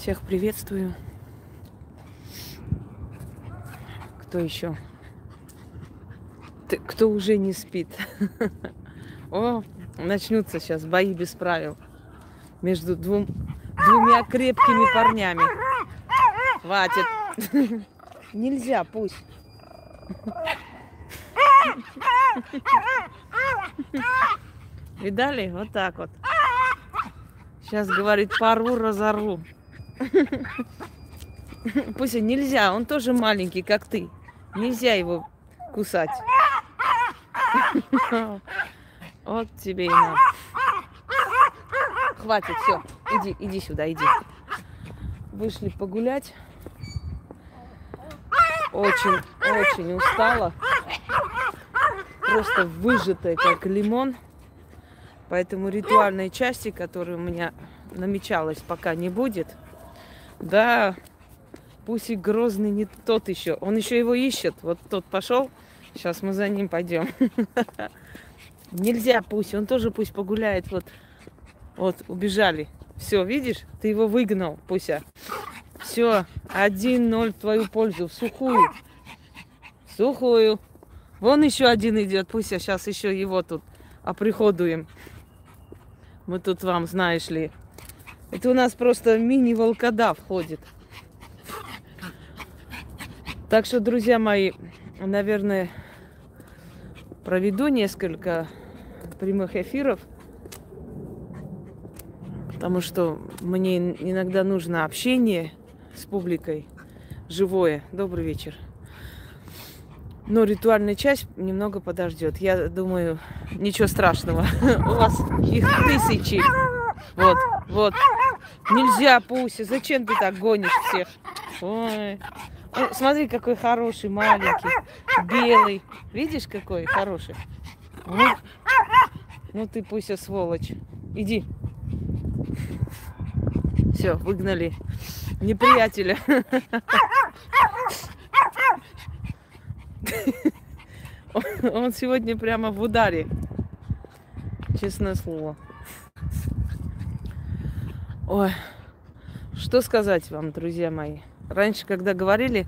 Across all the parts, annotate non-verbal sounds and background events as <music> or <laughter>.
Всех приветствую. Кто еще? Ты, кто уже не спит? <laughs> О, начнутся сейчас бои без правил между двум, двумя крепкими парнями. Хватит. <laughs> Нельзя, пусть. <laughs> Видали? Вот так вот. Сейчас говорит, пару разорву. <laughs> Пусть нельзя, он тоже маленький, как ты. Нельзя его кусать. <laughs> Вот тебе и на. Хватит, все. Иди, иди сюда, иди. Вышли погулять. Очень, очень устала. Просто выжатая, как лимон. Поэтому ритуальной части, которая у меня намечалась, пока не будет. Да, Пусик грозный не тот еще. Он еще его ищет. Вот тот пошел. Сейчас мы за ним пойдем. <laughs> Нельзя пусть, он тоже пусть погуляет. Вот, вот, убежали. Все, видишь, ты его выгнал, Пуся. Все, один ноль в твою пользу, в сухую. В сухую. Вон еще один идет, Пуся, сейчас еще его тут оприходуем. Мы тут вам, знаешь ли, это у нас просто мини-волкодав ходит. Так что, друзья мои, наверное, проведу несколько прямых эфиров, потому что мне иногда нужно общение с публикой, живое. Добрый вечер. Но ритуальная часть немного подождет. Я думаю, ничего страшного. <laughs> У вас их тысячи. Вот, вот. Нельзя, Пуся. Зачем ты так гонишь всех? Ой. Ой, смотри, какой хороший, маленький, белый. Видишь, какой хороший? Ну, ну ты, Пуся, сволочь. Иди. Все, выгнали неприятеля. Он сегодня прямо в ударе. Честное слово. Ой, что сказать вам, друзья мои? Раньше, когда говорили,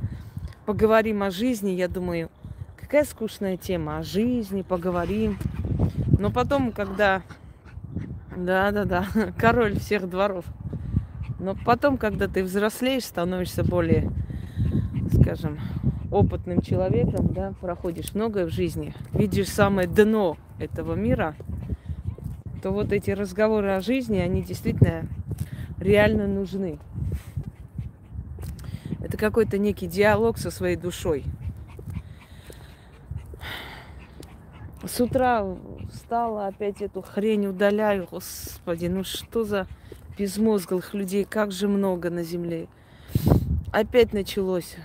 поговорим о жизни, я думаю, какая скучная тема, о жизни поговорим. Но потом, когда... Да-да-да, <laughs> король всех дворов. Но потом, когда ты взрослеешь, становишься более, скажем, опытным человеком, да, проходишь многое в жизни, видишь самое дно этого мира, то вот эти разговоры о жизни, они действительно реально нужны. Это какой-то некий диалог со своей душой. С утра встала, опять эту хрень удаляю. Господи, ну что за безмозглых людей, как же много на земле. Опять началось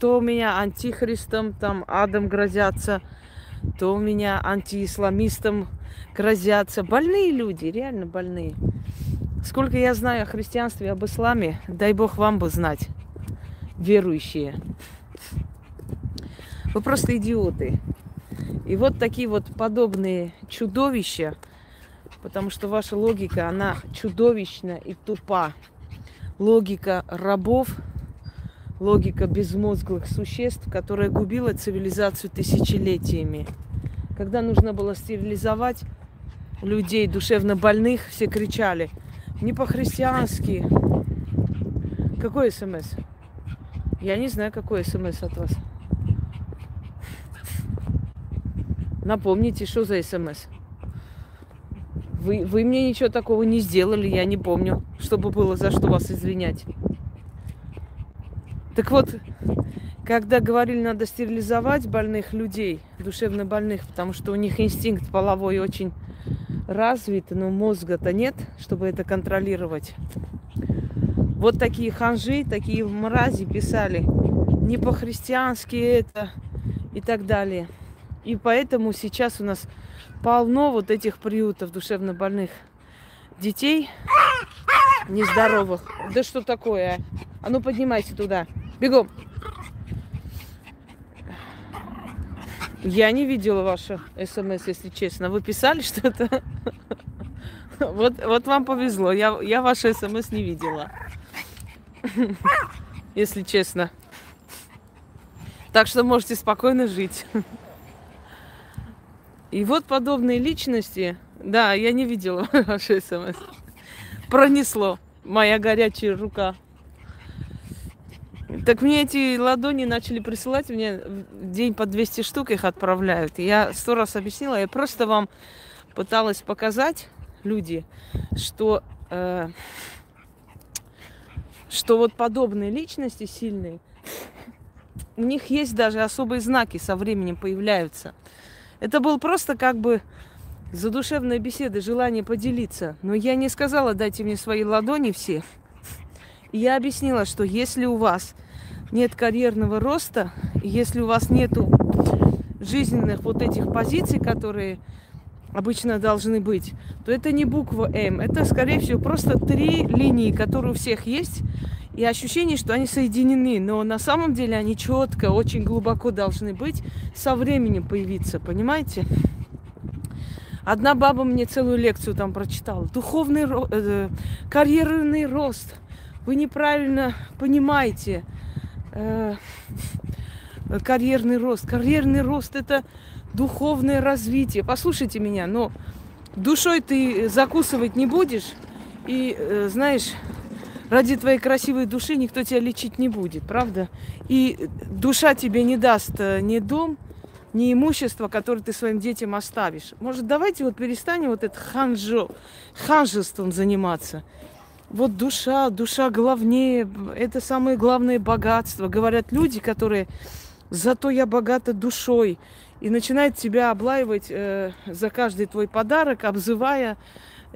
то у меня антихристом, там, адом грозятся, то у меня антиисламистом грозятся. Больные люди, реально больные. Сколько я знаю о христианстве, об исламе, дай бог вам бы знать, верующие. Вы просто идиоты. И вот такие вот подобные чудовища, потому что ваша логика, она чудовищна и тупа. Логика рабов – логика безмозглых существ, которая губила цивилизацию тысячелетиями. Когда нужно было стерилизовать людей душевно больных, все кричали не по-христиански. Какой смс? Я не знаю, какой смс от вас. Напомните, что за смс? Вы, вы мне ничего такого не сделали, я не помню, чтобы было за что вас извинять. Так вот, когда говорили, надо стерилизовать больных людей, душевно больных, потому что у них инстинкт половой очень развит, но мозга-то нет, чтобы это контролировать. Вот такие ханжи, такие мрази писали, не по-христиански это и так далее. И поэтому сейчас у нас полно вот этих приютов душевно больных детей нездоровых. Да что такое, а? А ну поднимайся туда. Бегом. Я не видела ваше смс, если честно. Вы писали что-то? Вот, вот вам повезло. Я, я ваше смс не видела. Если честно. Так что можете спокойно жить. И вот подобные личности, да, я не видела <laughs> ваши смс. Пронесло. Моя горячая рука. Так мне эти ладони начали присылать, мне в день по 200 штук их отправляют. Я сто раз объяснила, я просто вам пыталась показать, люди, что, э, что вот подобные личности сильные, у них есть даже особые знаки со временем появляются. Это был просто как бы задушевная беседа, желание поделиться. Но я не сказала, дайте мне свои ладони все. И я объяснила, что если у вас нет карьерного роста, если у вас нету жизненных вот этих позиций, которые обычно должны быть, то это не буква М. Это, скорее всего, просто три линии, которые у всех есть, и ощущение, что они соединены. Но на самом деле они четко, очень глубоко должны быть, со временем появиться, понимаете? Одна баба мне целую лекцию там прочитала. Духовный, э, карьерный рост. Вы неправильно понимаете э, карьерный рост. Карьерный рост это духовное развитие. Послушайте меня, но душой ты закусывать не будешь. И, э, знаешь, ради твоей красивой души никто тебя лечить не будет, правда? И душа тебе не даст э, ни дом, ни имущество, которое ты своим детям оставишь. Может, давайте вот перестанем вот это ханжо, ханжеством заниматься. Вот душа, душа главнее, это самое главное богатство. Говорят люди, которые зато я богата душой и начинает тебя облаивать э, за каждый твой подарок, обзывая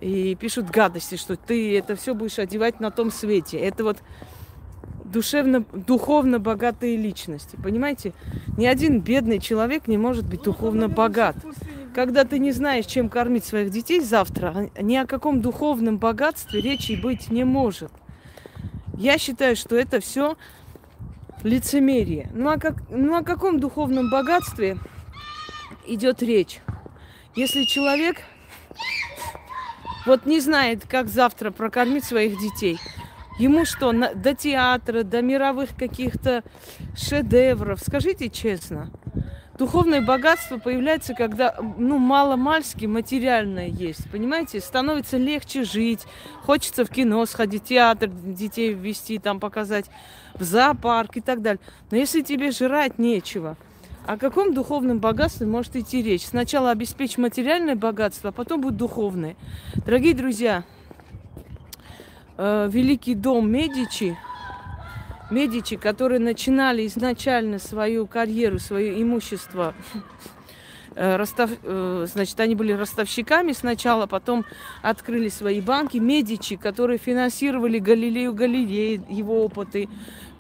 и пишут гадости, что ты это все будешь одевать на том свете. Это вот душевно, духовно богатые личности. Понимаете? Ни один бедный человек не может быть духовно богат. Когда ты не знаешь, чем кормить своих детей завтра, а ни о каком духовном богатстве речи быть не может. Я считаю, что это все лицемерие. Ну а как, ну о каком духовном богатстве идет речь. Если человек вот не знает, как завтра прокормить своих детей, ему что, на, до театра, до мировых каких-то шедевров, скажите честно, духовное богатство появляется, когда, ну, мало-мальски материальное есть, понимаете? Становится легче жить, хочется в кино сходить, театр детей ввести, там показать, в зоопарк и так далее. Но если тебе жрать нечего – о каком духовном богатстве может идти речь? Сначала обеспечь материальное богатство, а потом будет духовное. Дорогие друзья, э, великий дом Медичи, Медичи, которые начинали изначально свою карьеру, свое имущество, э, Ростов, э, значит, они были ростовщиками сначала, потом открыли свои банки. Медичи, которые финансировали Галилею Галилея, его опыты,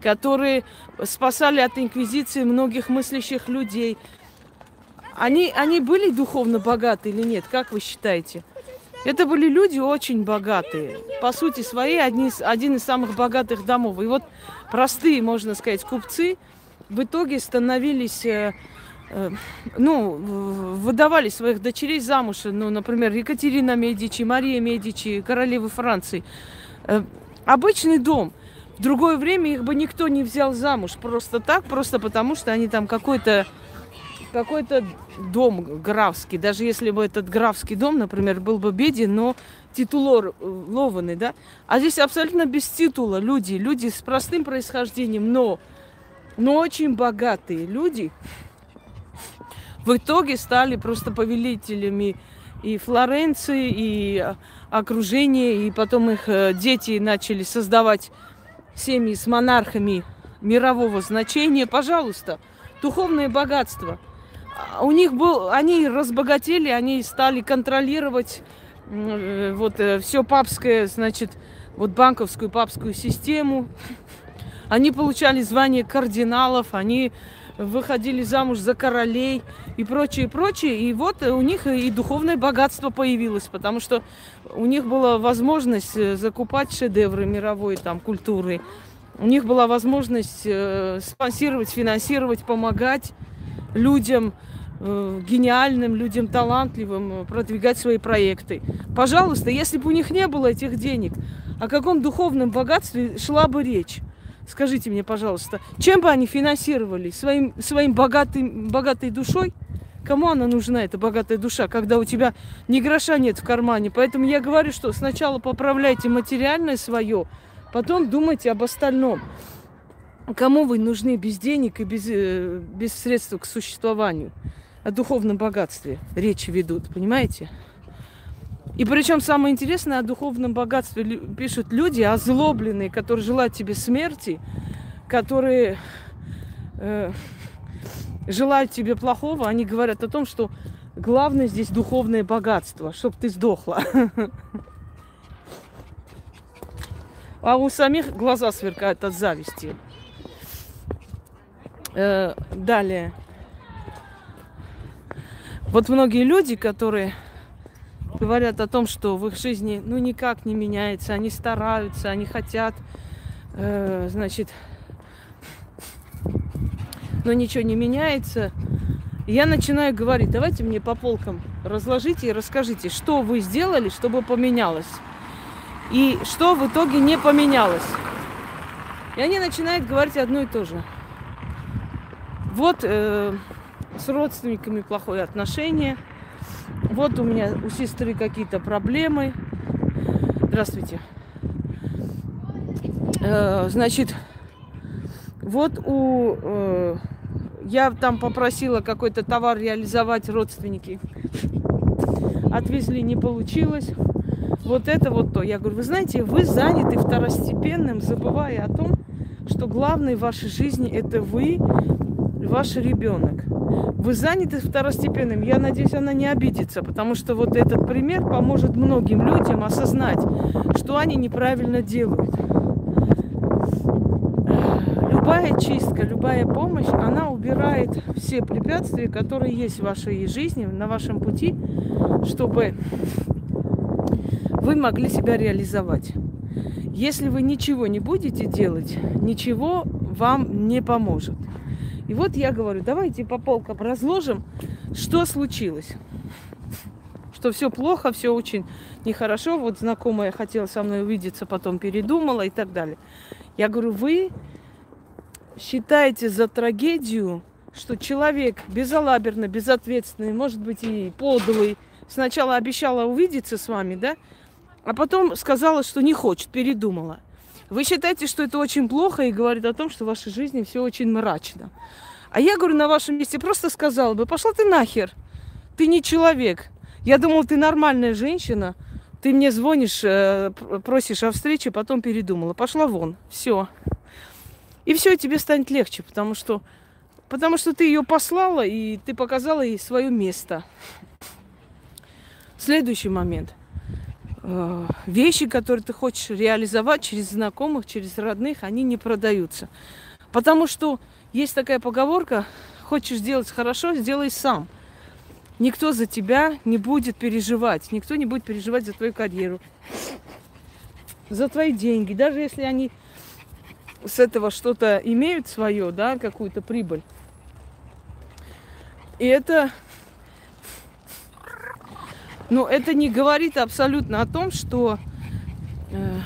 которые спасали от инквизиции многих мыслящих людей. Они, они были духовно богаты или нет? Как вы считаете? Это были люди очень богатые. По сути своей, одни, один из самых богатых домов. И вот простые, можно сказать, купцы в итоге становились, э, э, ну, выдавали своих дочерей замуж. Ну, например, Екатерина Медичи, Мария Медичи, королевы Франции. Э, обычный дом – в другое время их бы никто не взял замуж просто так, просто потому что они там какой-то какой-то дом графский, даже если бы этот графский дом, например, был бы беден, но титулованный, да, а здесь абсолютно без титула люди, люди с простым происхождением, но, но очень богатые люди в итоге стали просто повелителями и Флоренции, и окружения, и потом их э, дети начали создавать семьи с монархами мирового значения, пожалуйста, духовное богатство. У них был, они разбогатели, они стали контролировать э, вот э, все папское, значит, вот банковскую папскую систему. Они получали звание кардиналов, они выходили замуж за королей и прочее, прочее. И вот у них и духовное богатство появилось, потому что у них была возможность э, закупать шедевры мировой там культуры. У них была возможность спонсировать, финансировать, помогать людям э, гениальным людям, талантливым, э, продвигать свои проекты. Пожалуйста, если бы у них не было этих денег, о каком духовном богатстве шла бы речь? Скажите мне, пожалуйста, чем бы они финансировали? Своим, своим богатым, богатой душой? Кому она нужна, эта богатая душа, когда у тебя ни гроша нет в кармане? Поэтому я говорю, что сначала поправляйте материальное свое, потом думайте об остальном. Кому вы нужны без денег и без, э, без средств к существованию? О духовном богатстве речи ведут, понимаете? И причем самое интересное, о духовном богатстве пишут люди озлобленные, которые желают тебе смерти, которые э, желают тебе плохого, они говорят о том, что главное здесь духовное богатство, чтобы ты сдохла. <laughs> А у самих глаза сверкают от зависти. Э, далее. Вот многие люди, которые говорят о том, что в их жизни ну никак не меняется, они стараются, они хотят, э, значит, но ничего не меняется. я начинаю говорить, давайте мне по полкам разложите и расскажите, что вы сделали, чтобы поменялось. И что в итоге не поменялось. И они начинают говорить одно и то же. Вот э, с родственниками плохое отношение. Вот у меня у сестры какие-то проблемы. Здравствуйте. Э, значит, вот у э, я там попросила какой-то товар реализовать родственники. Отвезли, не получилось. Вот это вот то. Я говорю, вы знаете, вы заняты второстепенным, забывая о том, что главное в вашей жизни это вы, ваш ребенок. Вы заняты второстепенным. Я надеюсь, она не обидится, потому что вот этот пример поможет многим людям осознать, что они неправильно делают любая чистка, любая помощь, она убирает все препятствия, которые есть в вашей жизни, на вашем пути, чтобы вы могли себя реализовать. Если вы ничего не будете делать, ничего вам не поможет. И вот я говорю, давайте по полкам разложим, что случилось. Что все плохо, все очень нехорошо. Вот знакомая хотела со мной увидеться, потом передумала и так далее. Я говорю, вы считаете за трагедию, что человек безалаберно, безответственный, может быть и подлый, сначала обещала увидеться с вами, да, а потом сказала, что не хочет, передумала. Вы считаете, что это очень плохо и говорит о том, что в вашей жизни все очень мрачно. А я говорю, на вашем месте просто сказала бы, пошла ты нахер, ты не человек. Я думала, ты нормальная женщина, ты мне звонишь, э, просишь о встрече, потом передумала. Пошла вон, все. И все, тебе станет легче, потому что, потому что ты ее послала, и ты показала ей свое место. Следующий момент. Э, вещи, которые ты хочешь реализовать через знакомых, через родных, они не продаются. Потому что есть такая поговорка, хочешь сделать хорошо, сделай сам. Никто за тебя не будет переживать, никто не будет переживать за твою карьеру, за твои деньги, даже если они с этого что-то имеют свое, да, какую-то прибыль. И это, ну, это не говорит абсолютно о том, что, э,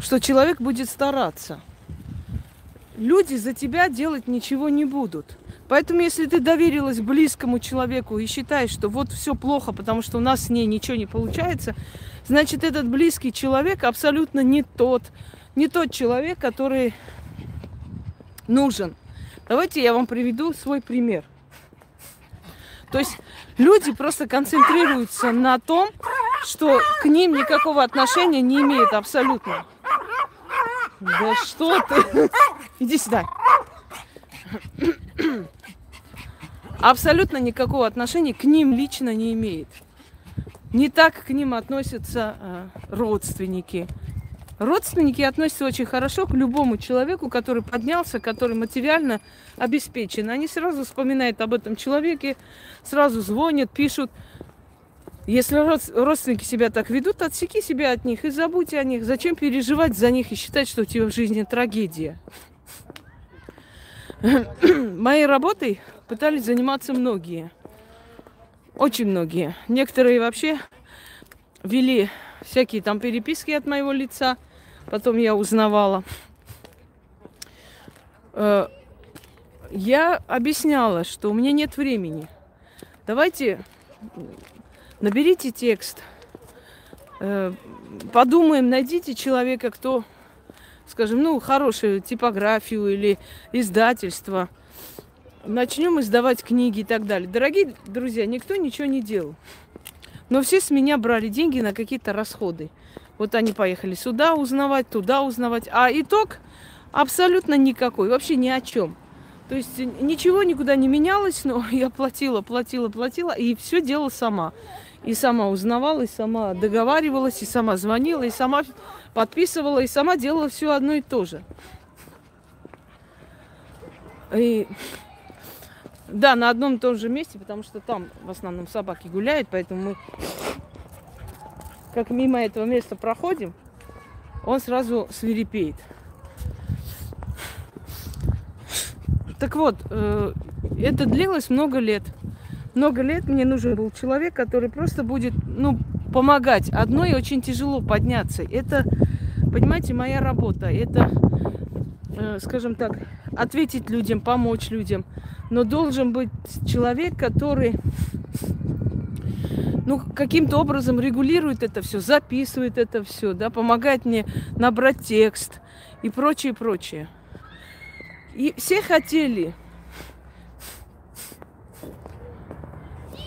что человек будет стараться. Люди за тебя делать ничего не будут. Поэтому, если ты доверилась близкому человеку и считаешь, что вот все плохо, потому что у нас с ней ничего не получается, значит, этот близкий человек абсолютно не тот, не тот человек, который нужен. Давайте я вам приведу свой пример. То есть люди просто концентрируются на том, что к ним никакого отношения не имеет абсолютно. Да что ты? Иди сюда. Абсолютно никакого отношения к ним лично не имеет. Не так к ним относятся э, родственники, Родственники относятся очень хорошо к любому человеку, который поднялся, который материально обеспечен. Они сразу вспоминают об этом человеке, сразу звонят, пишут. Если родственники себя так ведут, отсеки себя от них и забудь о них. Зачем переживать за них и считать, что у тебя в жизни трагедия? <clears throat> Моей работой пытались заниматься многие. Очень многие. Некоторые вообще вели всякие там переписки от моего лица. Потом я узнавала. Э, я объясняла, что у меня нет времени. Давайте наберите текст, э, подумаем, найдите человека, кто, скажем, ну, хорошую типографию или издательство. Начнем издавать книги и так далее. Дорогие друзья, никто ничего не делал. Но все с меня брали деньги на какие-то расходы. Вот они поехали сюда узнавать, туда узнавать. А итог абсолютно никакой, вообще ни о чем. То есть ничего никуда не менялось, но <laughs> я платила, платила, платила, и все делала сама. И сама узнавала, и сама договаривалась, и сама звонила, и сама подписывала, и сама делала все одно и то же. И да, на одном и том же месте, потому что там в основном собаки гуляют, поэтому мы как мимо этого места проходим, он сразу свирепеет. Так вот, э, это длилось много лет. Много лет мне нужен был человек, который просто будет, ну, помогать. Одной очень тяжело подняться. Это, понимаете, моя работа. Это, э, скажем так, ответить людям, помочь людям. Но должен быть человек, который ну, каким-то образом регулирует это все, записывает это все, да, помогает мне набрать текст и прочее, прочее. И все хотели.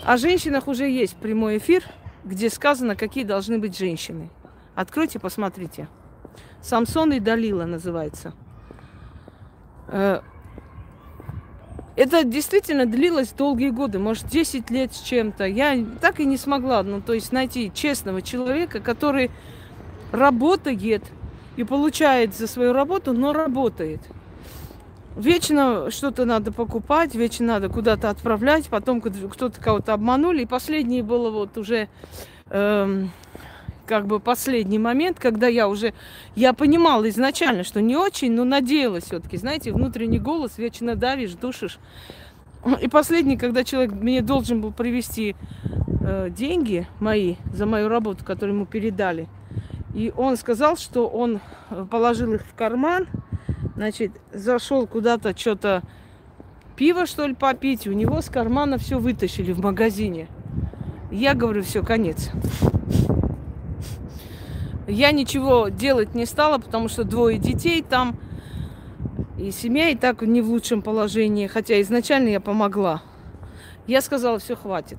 О женщинах уже есть прямой эфир, где сказано, какие должны быть женщины. Откройте, посмотрите. Самсон и Далила называется. Это действительно длилось долгие годы, может, 10 лет с чем-то. Я так и не смогла, ну, то есть найти честного человека, который работает и получает за свою работу, но работает. Вечно что-то надо покупать, вечно надо куда-то отправлять, потом кто-то кого-то обманули. И последний был вот уже эм, как бы последний момент, когда я уже, я понимала изначально, что не очень, но надеялась все-таки, знаете, внутренний голос вечно давишь, душишь. И последний, когда человек мне должен был привести э, деньги мои за мою работу, которую ему передали, и он сказал, что он э, положил их в карман, Значит, зашел куда-то что-то пиво, что ли, попить. У него с кармана все вытащили в магазине. Я говорю, все, конец. Я ничего делать не стала, потому что двое детей там. И семья и так не в лучшем положении. Хотя изначально я помогла. Я сказала, все, хватит.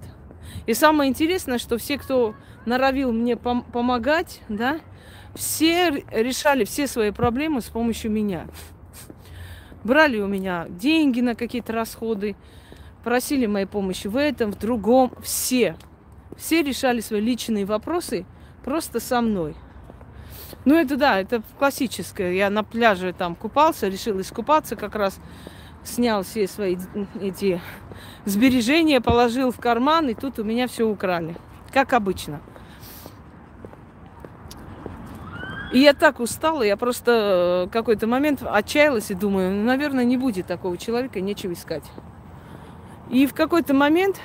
И самое интересное, что все, кто норовил мне пом- помогать, да, все решали все свои проблемы с помощью меня. Брали у меня деньги на какие-то расходы, просили моей помощи в этом, в другом. Все. Все решали свои личные вопросы просто со мной. Ну, это да, это классическое. Я на пляже там купался, решил искупаться как раз. Снял все свои эти сбережения, положил в карман, и тут у меня все украли. Как обычно. И я так устала, я просто э, какой-то момент отчаялась и думаю, ну, наверное, не будет такого человека, нечего искать. И в какой-то момент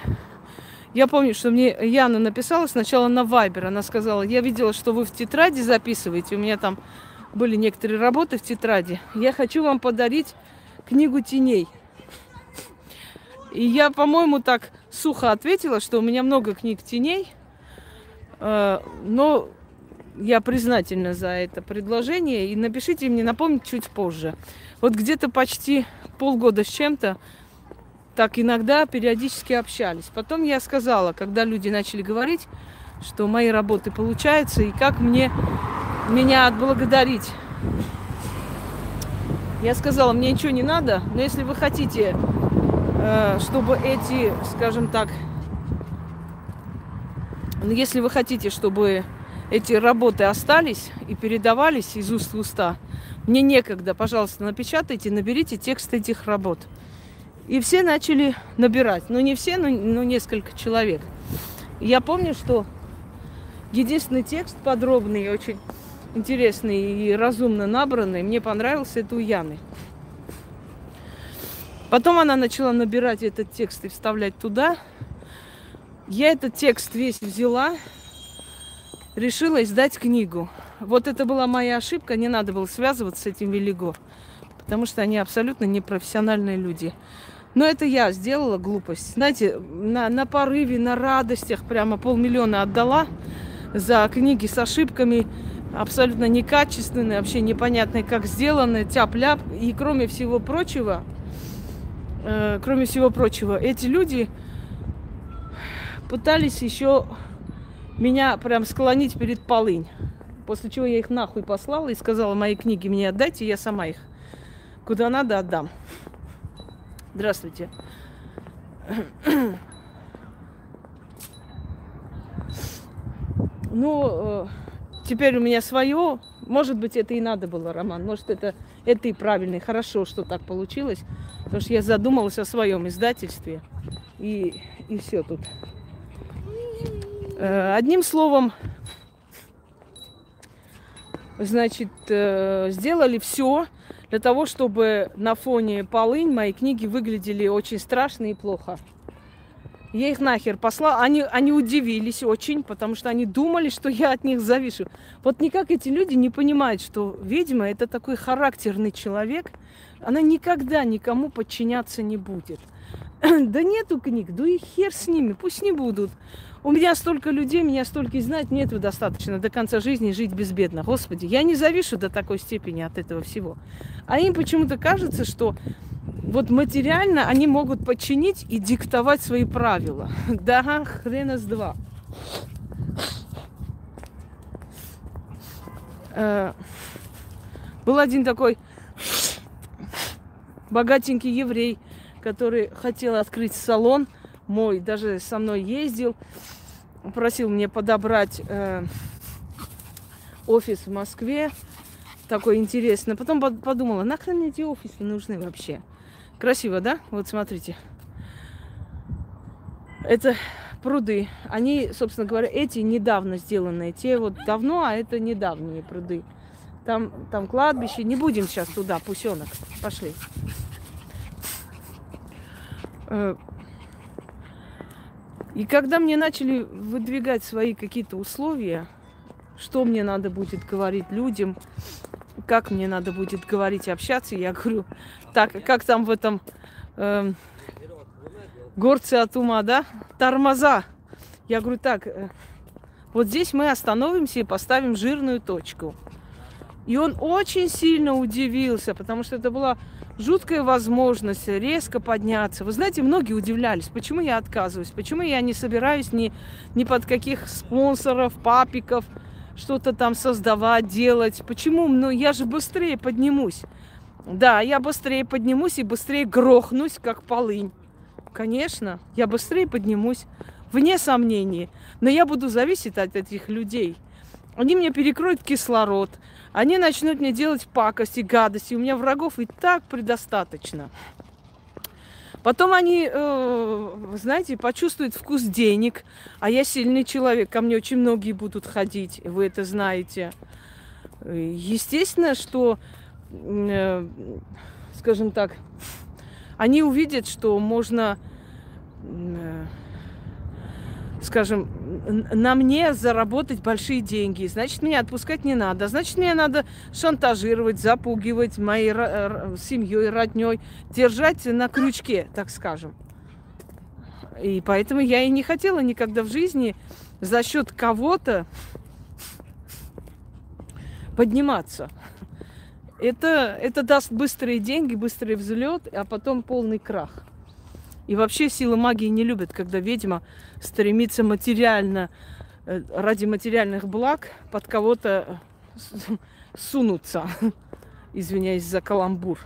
я помню, что мне Яна написала сначала на Вайбер. Она сказала, я видела, что вы в тетради записываете. У меня там были некоторые работы в тетради. Я хочу вам подарить книгу теней. И я, по-моему, так сухо ответила, что у меня много книг теней. Э, но я признательна за это предложение. И напишите мне, напомнить чуть позже. Вот где-то почти полгода с чем-то так иногда периодически общались. Потом я сказала, когда люди начали говорить, что мои работы получаются, и как мне меня отблагодарить. Я сказала, мне ничего не надо, но если вы хотите, э, чтобы эти, скажем так, если вы хотите, чтобы эти работы остались и передавались из уст в уста. Мне некогда, пожалуйста, напечатайте, наберите текст этих работ. И все начали набирать. Ну, не все, но, но несколько человек. Я помню, что единственный текст подробный, очень интересный и разумно набранный, мне понравился, это у Яны. Потом она начала набирать этот текст и вставлять туда. Я этот текст весь взяла, решила издать книгу. Вот это была моя ошибка, не надо было связываться с этим Велиго, потому что они абсолютно непрофессиональные люди. Но это я сделала глупость. Знаете, на, на порыве, на радостях прямо полмиллиона отдала за книги с ошибками, абсолютно некачественные, вообще непонятные, как сделаны, тяп-ляп. И кроме всего прочего, э, кроме всего прочего, эти люди пытались еще меня прям склонить перед полынь. После чего я их нахуй послала и сказала, мои книги мне отдайте, я сама их куда надо отдам. Здравствуйте. Ну, э, теперь у меня свое. Может быть, это и надо было, Роман. Может, это, это и правильно, и хорошо, что так получилось. Потому что я задумалась о своем издательстве. И, и все тут. Э, одним словом, значит, э, сделали все для того, чтобы на фоне полынь мои книги выглядели очень страшно и плохо. Я их нахер посла. Они, они удивились очень, потому что они думали, что я от них завишу. Вот никак эти люди не понимают, что ведьма это такой характерный человек. Она никогда никому подчиняться не будет. <clears throat> да нету книг, да и хер с ними, пусть не будут. У меня столько людей, меня столько и знать, нет достаточно до конца жизни жить безбедно. Господи, я не завишу до такой степени от этого всего. А им почему-то кажется, что вот материально они могут подчинить и диктовать свои правила. <laughs> Да, хрена с два. Э, был один такой богатенький еврей, который хотел открыть салон мой, даже со мной ездил просил мне подобрать э, офис в Москве. Такой интересный. Потом подумала, нахрен эти офисы нужны вообще? Красиво, да? Вот смотрите. Это пруды. Они, собственно говоря, эти недавно сделанные. Те вот давно, а это недавние пруды. Там, там кладбище. Не будем сейчас туда, пусенок. Пошли. И когда мне начали выдвигать свои какие-то условия, что мне надо будет говорить людям, как мне надо будет говорить общаться, я говорю, так, как там в этом э, горцы от ума, да? Тормоза. Я говорю, так, э, вот здесь мы остановимся и поставим жирную точку. И он очень сильно удивился, потому что это была жуткая возможность резко подняться. Вы знаете, многие удивлялись, почему я отказываюсь, почему я не собираюсь ни, ни под каких спонсоров, папиков что-то там создавать, делать. Почему? Ну, я же быстрее поднимусь. Да, я быстрее поднимусь и быстрее грохнусь, как полынь. Конечно, я быстрее поднимусь, вне сомнений. Но я буду зависеть от этих людей. Они мне перекроют кислород, они начнут мне делать пакости, гадости. У меня врагов и так предостаточно. Потом они, э, знаете, почувствуют вкус денег. А я сильный человек, ко мне очень многие будут ходить, вы это знаете. Естественно, что, э, скажем так, они увидят, что можно э, скажем, на мне заработать большие деньги. Значит, меня отпускать не надо. Значит, мне надо шантажировать, запугивать моей семьей, родней, держать на крючке, так скажем. И поэтому я и не хотела никогда в жизни за счет кого-то подниматься. Это, это даст быстрые деньги, быстрый взлет, а потом полный крах. И вообще силы магии не любят, когда ведьма стремится материально, э, ради материальных благ под кого-то сунуться. <laughs> Извиняюсь за каламбур.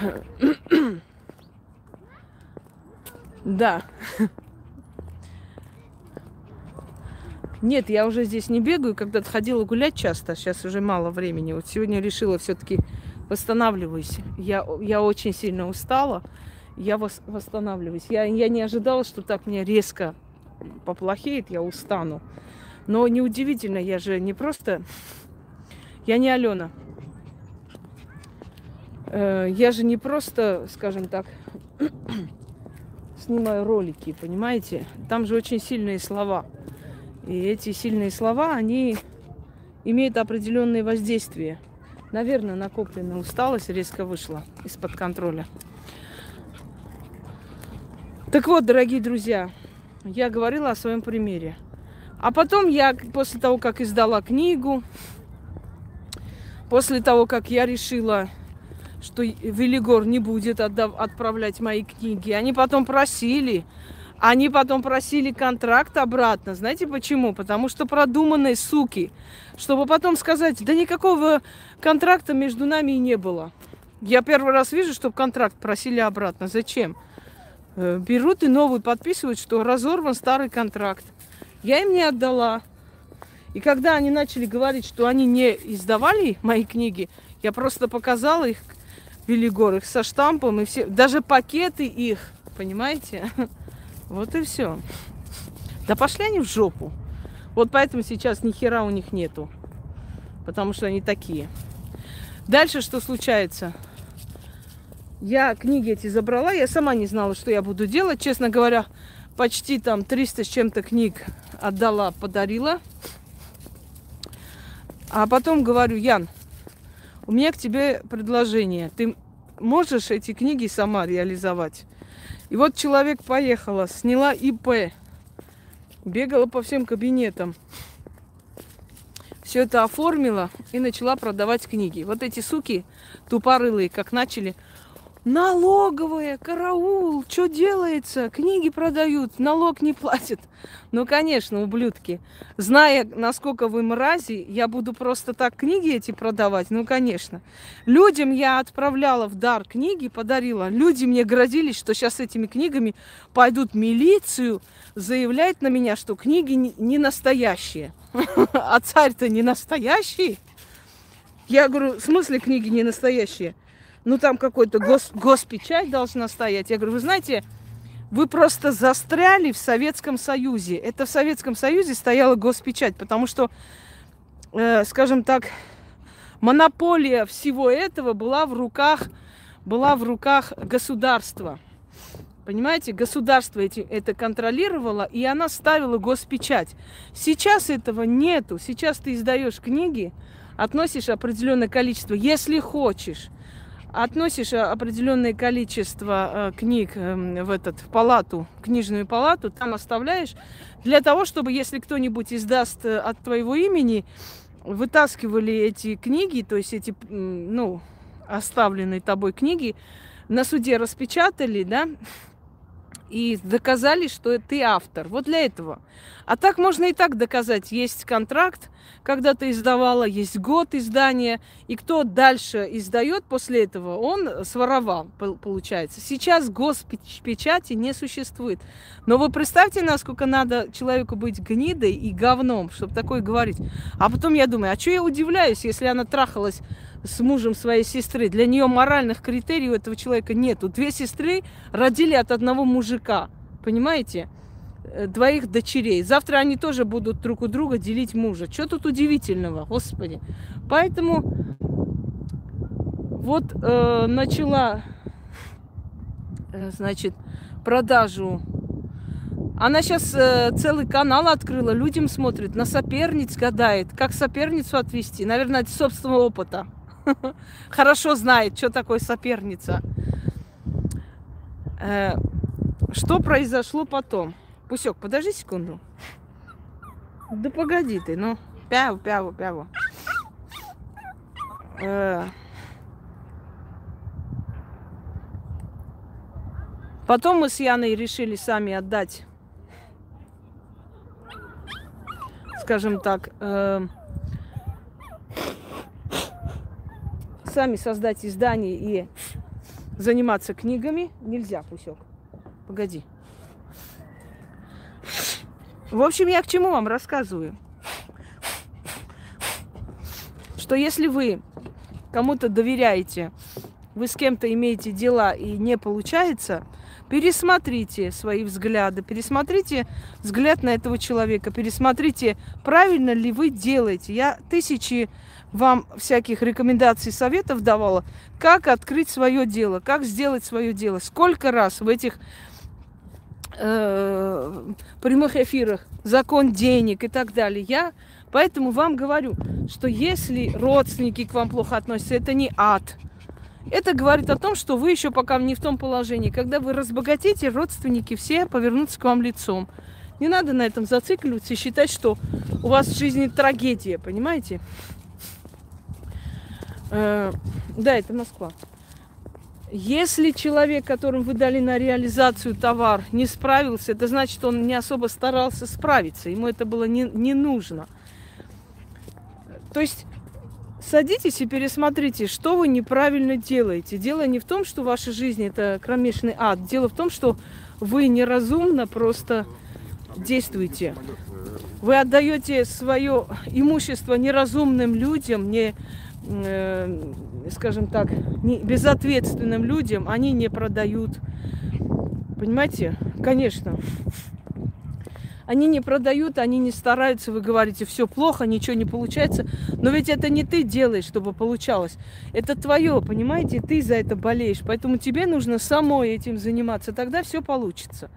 <clears throat> Да. <laughs> Нет, я уже здесь не бегаю, когда-то ходила гулять часто, сейчас уже мало времени. Вот сегодня решила все-таки восстанавливаюсь. Я, я очень сильно устала, я вос, восстанавливаюсь. Я, я не ожидала, что так мне резко поплохеет, я устану. Но неудивительно, я же не просто... Я не Алена. э, я же не просто, скажем так, <clears throat> снимаю ролики, понимаете? Там же очень сильные слова. И эти сильные слова, они имеют определенные воздействия. Наверное, накопленная усталость резко вышла из-под контроля. Так вот, дорогие друзья, я говорила о своем примере. А потом я, после того, как издала книгу, после того, как я решила, что Велигор не будет отдав- отправлять мои книги, они потом просили, они потом просили контракт обратно. Знаете почему? Потому что продуманные суки. Чтобы потом сказать, да никакого контракта между нами и не было. Я первый раз вижу, чтобы контракт просили обратно. Зачем? Э, берут и новый подписывают, что разорван старый контракт. Я им не отдала. И когда они начали говорить, что они не издавали мои книги, я просто показала их, Велигор, их со штампом и все, даже пакеты их, понимаете? <laughs> Вот и все. Да пошли они в жопу. Вот поэтому сейчас ни хера у них нету. Потому что они такие. Дальше что случается? Я книги эти забрала, я сама не знала, что я буду делать. Честно говоря, почти там 300 с чем-то книг отдала, подарила. А потом говорю, Ян, у меня к тебе предложение. Ты можешь эти книги сама реализовать? И вот человек поехала, сняла ИП, бегала по всем кабинетам. Все это оформила и начала продавать книги. Вот эти суки тупорылые, как начали – налоговая, караул, что делается? Книги продают, налог не платят. Ну, конечно, ублюдки. Зная, насколько вы мрази, я буду просто так книги эти продавать. Ну, конечно. Людям я отправляла в дар книги, подарила. Люди мне грозились, что сейчас этими книгами пойдут в милицию, заявлять на меня, что книги не настоящие. <laughs> А царь-то не настоящий. Я говорю, в смысле книги не настоящие? Ну там какой-то гос, госпечать должна стоять. Я говорю, вы знаете, вы просто застряли в Советском Союзе. Это в Советском Союзе стояла госпечать, потому что, э, скажем так, монополия всего этого была в руках, была в руках государства. Понимаете, государство эти, это контролировало, и она ставила госпечать. Сейчас этого нету. Сейчас ты издаешь книги, относишь определенное количество, если хочешь относишь э, определенное количество э, книг э, в этот в палату, книжную палату, там оставляешь для того, чтобы если кто-нибудь издаст э, от твоего имени, вытаскивали эти книги, то есть эти, ну, оставленные тобой книги, на суде распечатали, да, и доказали, что ты автор. Вот для этого. А так можно и так доказать. Есть контракт, когда ты издавала, есть год издания, и кто дальше издает после этого, он своровал, получается. Сейчас госпечати не существует. Но вы представьте, насколько надо человеку быть гнидой и говном, чтобы такое говорить. А потом я думаю, а что я удивляюсь, если она трахалась с мужем своей сестры. Для нее моральных критерий у этого человека нету. Две сестры родили от одного мужика. Понимаете? Э, двоих дочерей. Завтра они тоже будут друг у друга делить мужа. Что тут удивительного, господи. Поэтому вот э, начала, э, значит, продажу. Она сейчас э, целый канал открыла, людям смотрит, на соперниц гадает, как соперницу отвести. Наверное, от собственного опыта. <laughs> хорошо знает, что такое соперница. Э, что произошло потом? Пусек, подожди секунду. Да погоди ты, ну. Пяву, пяву, пяву. Э, потом мы с Яной решили сами отдать, скажем так, сами создать издание и заниматься книгами нельзя, Пусек. Погоди. В общем, я к чему вам рассказываю? Что если вы кому-то доверяете, вы с кем-то имеете дела и не получается, пересмотрите свои взгляды, пересмотрите взгляд на этого человека, пересмотрите, правильно ли вы делаете. Я тысячи вам всяких рекомендаций, советов давала, как открыть свое дело, как сделать свое дело. Сколько раз в этих э, прямых эфирах закон денег и так далее. Я поэтому вам говорю, что если родственники к вам плохо относятся, это не ад. Это говорит о том, что вы еще пока не в том положении. Когда вы разбогатеете, родственники все повернутся к вам лицом. Не надо на этом зацикливаться и считать, что у вас в жизни трагедия, понимаете? Э, да, это Москва. Если человек, которому вы дали на реализацию товар, не справился, это значит, он не особо старался справиться, ему это было не, не нужно. То есть садитесь и пересмотрите, что вы неправильно делаете. Дело не в том, что ваша жизнь это кромешный ад. Дело в том, что вы неразумно просто действуете. Вы отдаете свое имущество неразумным людям, не скажем так, не, безответственным людям они не продают. Понимаете? Конечно. Они не продают, они не стараются, вы говорите, все плохо, ничего не получается. Но ведь это не ты делаешь, чтобы получалось. Это твое, понимаете? Ты за это болеешь. Поэтому тебе нужно самой этим заниматься. Тогда все получится.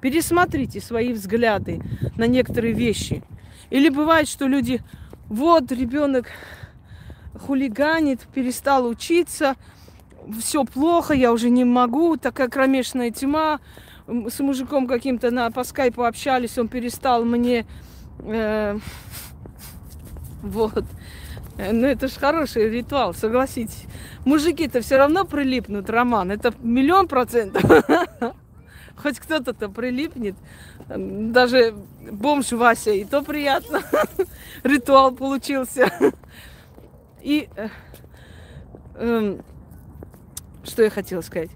Пересмотрите свои взгляды на некоторые вещи. Или бывает, что люди, вот ребенок хулиганит, перестал учиться, все плохо, я уже не могу, такая кромешная тьма. С мужиком каким-то на, по скайпу общались, он перестал мне... Э, <laughs> вот. Ну, это же хороший ритуал, согласитесь. Мужики-то все равно прилипнут, Роман. Это миллион процентов. <laughs> Хоть кто-то-то прилипнет. Даже бомж Вася, и то приятно. <laughs> Ритуал получился. И э, э, что я хотела сказать?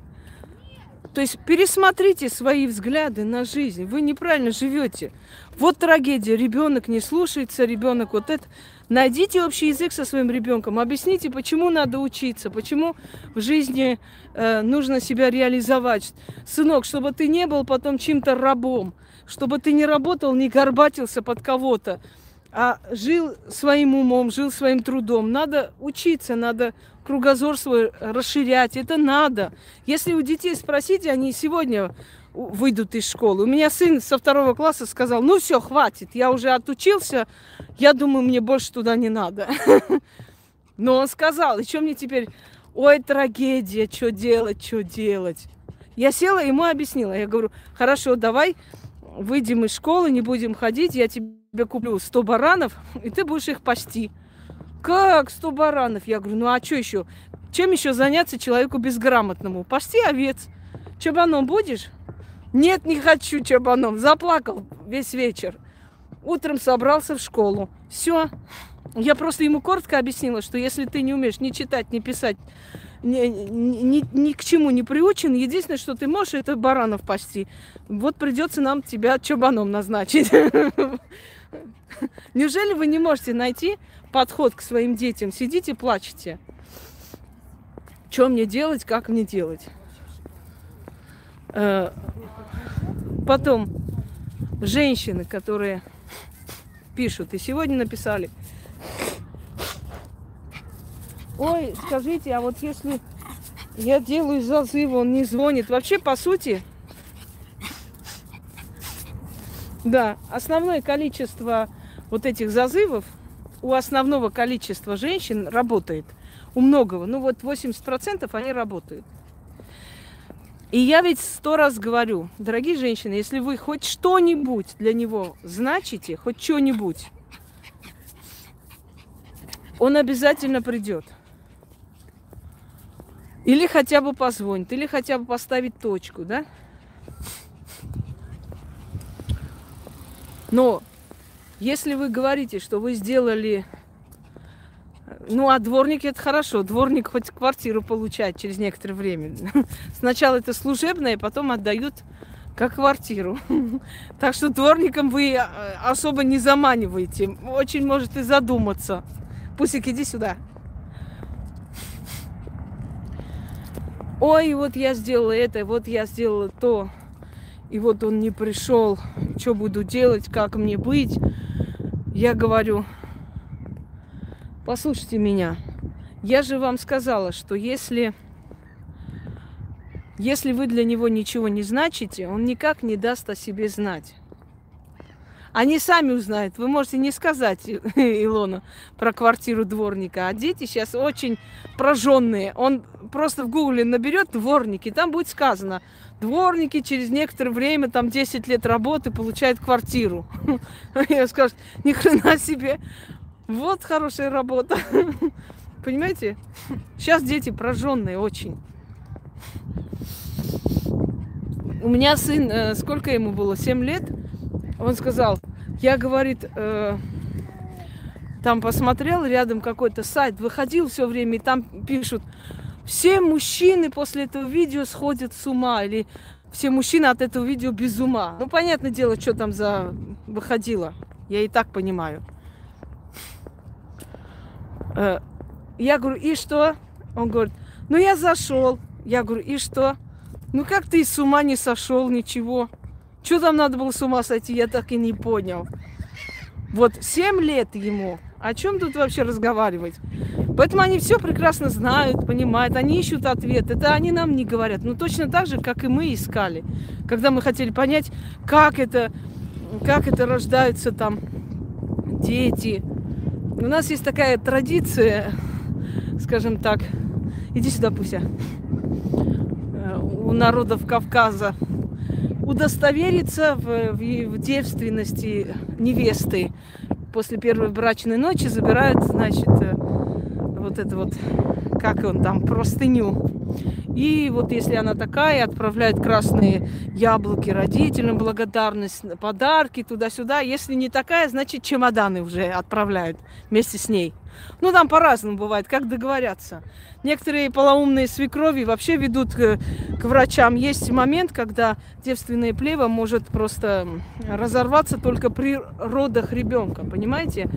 То есть пересмотрите свои взгляды на жизнь. Вы неправильно живете. Вот трагедия. Ребенок не слушается, ребенок вот это. Найдите общий язык со своим ребенком. Объясните, почему надо учиться, почему в жизни э, нужно себя реализовать. Сынок, чтобы ты не был потом чьим-то рабом, чтобы ты не работал, не горбатился под кого-то а жил своим умом, жил своим трудом. Надо учиться, надо кругозор свой расширять. Это надо. Если у детей спросите, они сегодня выйдут из школы. У меня сын со второго класса сказал, ну все, хватит, я уже отучился, я думаю, мне больше туда не надо. <laughs> Но он сказал, и что мне теперь, ой, трагедия, что делать, что делать. Я села, ему объяснила, я говорю, хорошо, давай выйдем из школы, не будем ходить, я тебе куплю 100 баранов, и ты будешь их пасти. Как 100 баранов? Я говорю, ну а что еще? Чем еще заняться человеку безграмотному? Пасти овец. Чабаном будешь? Нет, не хочу чабаном. Заплакал весь вечер. Утром собрался в школу. Все. Я просто ему коротко объяснила, что если ты не умеешь ни читать, ни писать, ни, ни, ни к чему не приучен. Единственное, что ты можешь, это баранов пасти. Вот придется нам тебя чабаном назначить. <laughs> Неужели вы не можете найти подход к своим детям? Сидите, плачете. Что мне делать, как мне делать? Э, потом, женщины, которые пишут, и сегодня написали, ой, скажите, а вот если я делаю зазыв, он не звонит. Вообще, по сути, да, основное количество вот этих зазывов у основного количества женщин работает. У многого. Ну вот 80% они работают. И я ведь сто раз говорю, дорогие женщины, если вы хоть что-нибудь для него значите, хоть что-нибудь, он обязательно придет. Или хотя бы позвонит, или хотя бы поставить точку, да? Но если вы говорите, что вы сделали... Ну, а дворник это хорошо. Дворник хоть квартиру получает через некоторое время. <laughs> Сначала это служебное, потом отдают как квартиру. <laughs> Так что дворником вы э, особо не заманиваете. Очень может и задуматься. Пусик, иди сюда. Ой, вот я сделала это, вот я сделала то, и вот он не пришел, что буду делать, как мне быть. Я говорю, послушайте меня, я же вам сказала, что если, если вы для него ничего не значите, он никак не даст о себе знать. Они сами узнают. Вы можете не сказать <laughs> Илону про квартиру дворника. А дети сейчас очень прожженные. Он просто в гугле наберет дворники, там будет сказано, дворники через некоторое время, там 10 лет работы, получают квартиру. <laughs> Я скажу, ни хрена себе, вот хорошая работа. <laughs> Понимаете? Сейчас дети прожженные очень. У меня сын, э, сколько ему было, 7 лет, он сказал, я, говорит, э, там посмотрел рядом какой-то сайт, выходил все время, и там пишут, все мужчины после этого видео сходят с ума, или все мужчины от этого видео без ума. Ну, понятное дело, что там за выходило. Я и так понимаю. Э, я говорю, и что? Он говорит, ну я зашел. Я говорю, и что? Ну как ты с ума не сошел, ничего? Что там надо было с ума сойти, я так и не понял. Вот 7 лет ему. О чем тут вообще разговаривать? Поэтому они все прекрасно знают, понимают, они ищут ответ. Это они нам не говорят. Ну, точно так же, как и мы искали. Когда мы хотели понять, как это, как это рождаются там дети. У нас есть такая традиция, скажем так, иди сюда, Пуся, э, у народов Кавказа удостовериться в, в, в девственности невесты. После первой брачной ночи забирают, значит, э, вот это вот, как он там, простыню. И вот если она такая, отправляют красные яблоки родителям, благодарность, подарки туда-сюда. Если не такая, значит чемоданы уже отправляют вместе с ней. Ну, там по-разному бывает, как договорятся. Некоторые полоумные свекрови вообще ведут к, к врачам. Есть момент, когда девственное плево может просто разорваться только при родах ребенка, понимаете?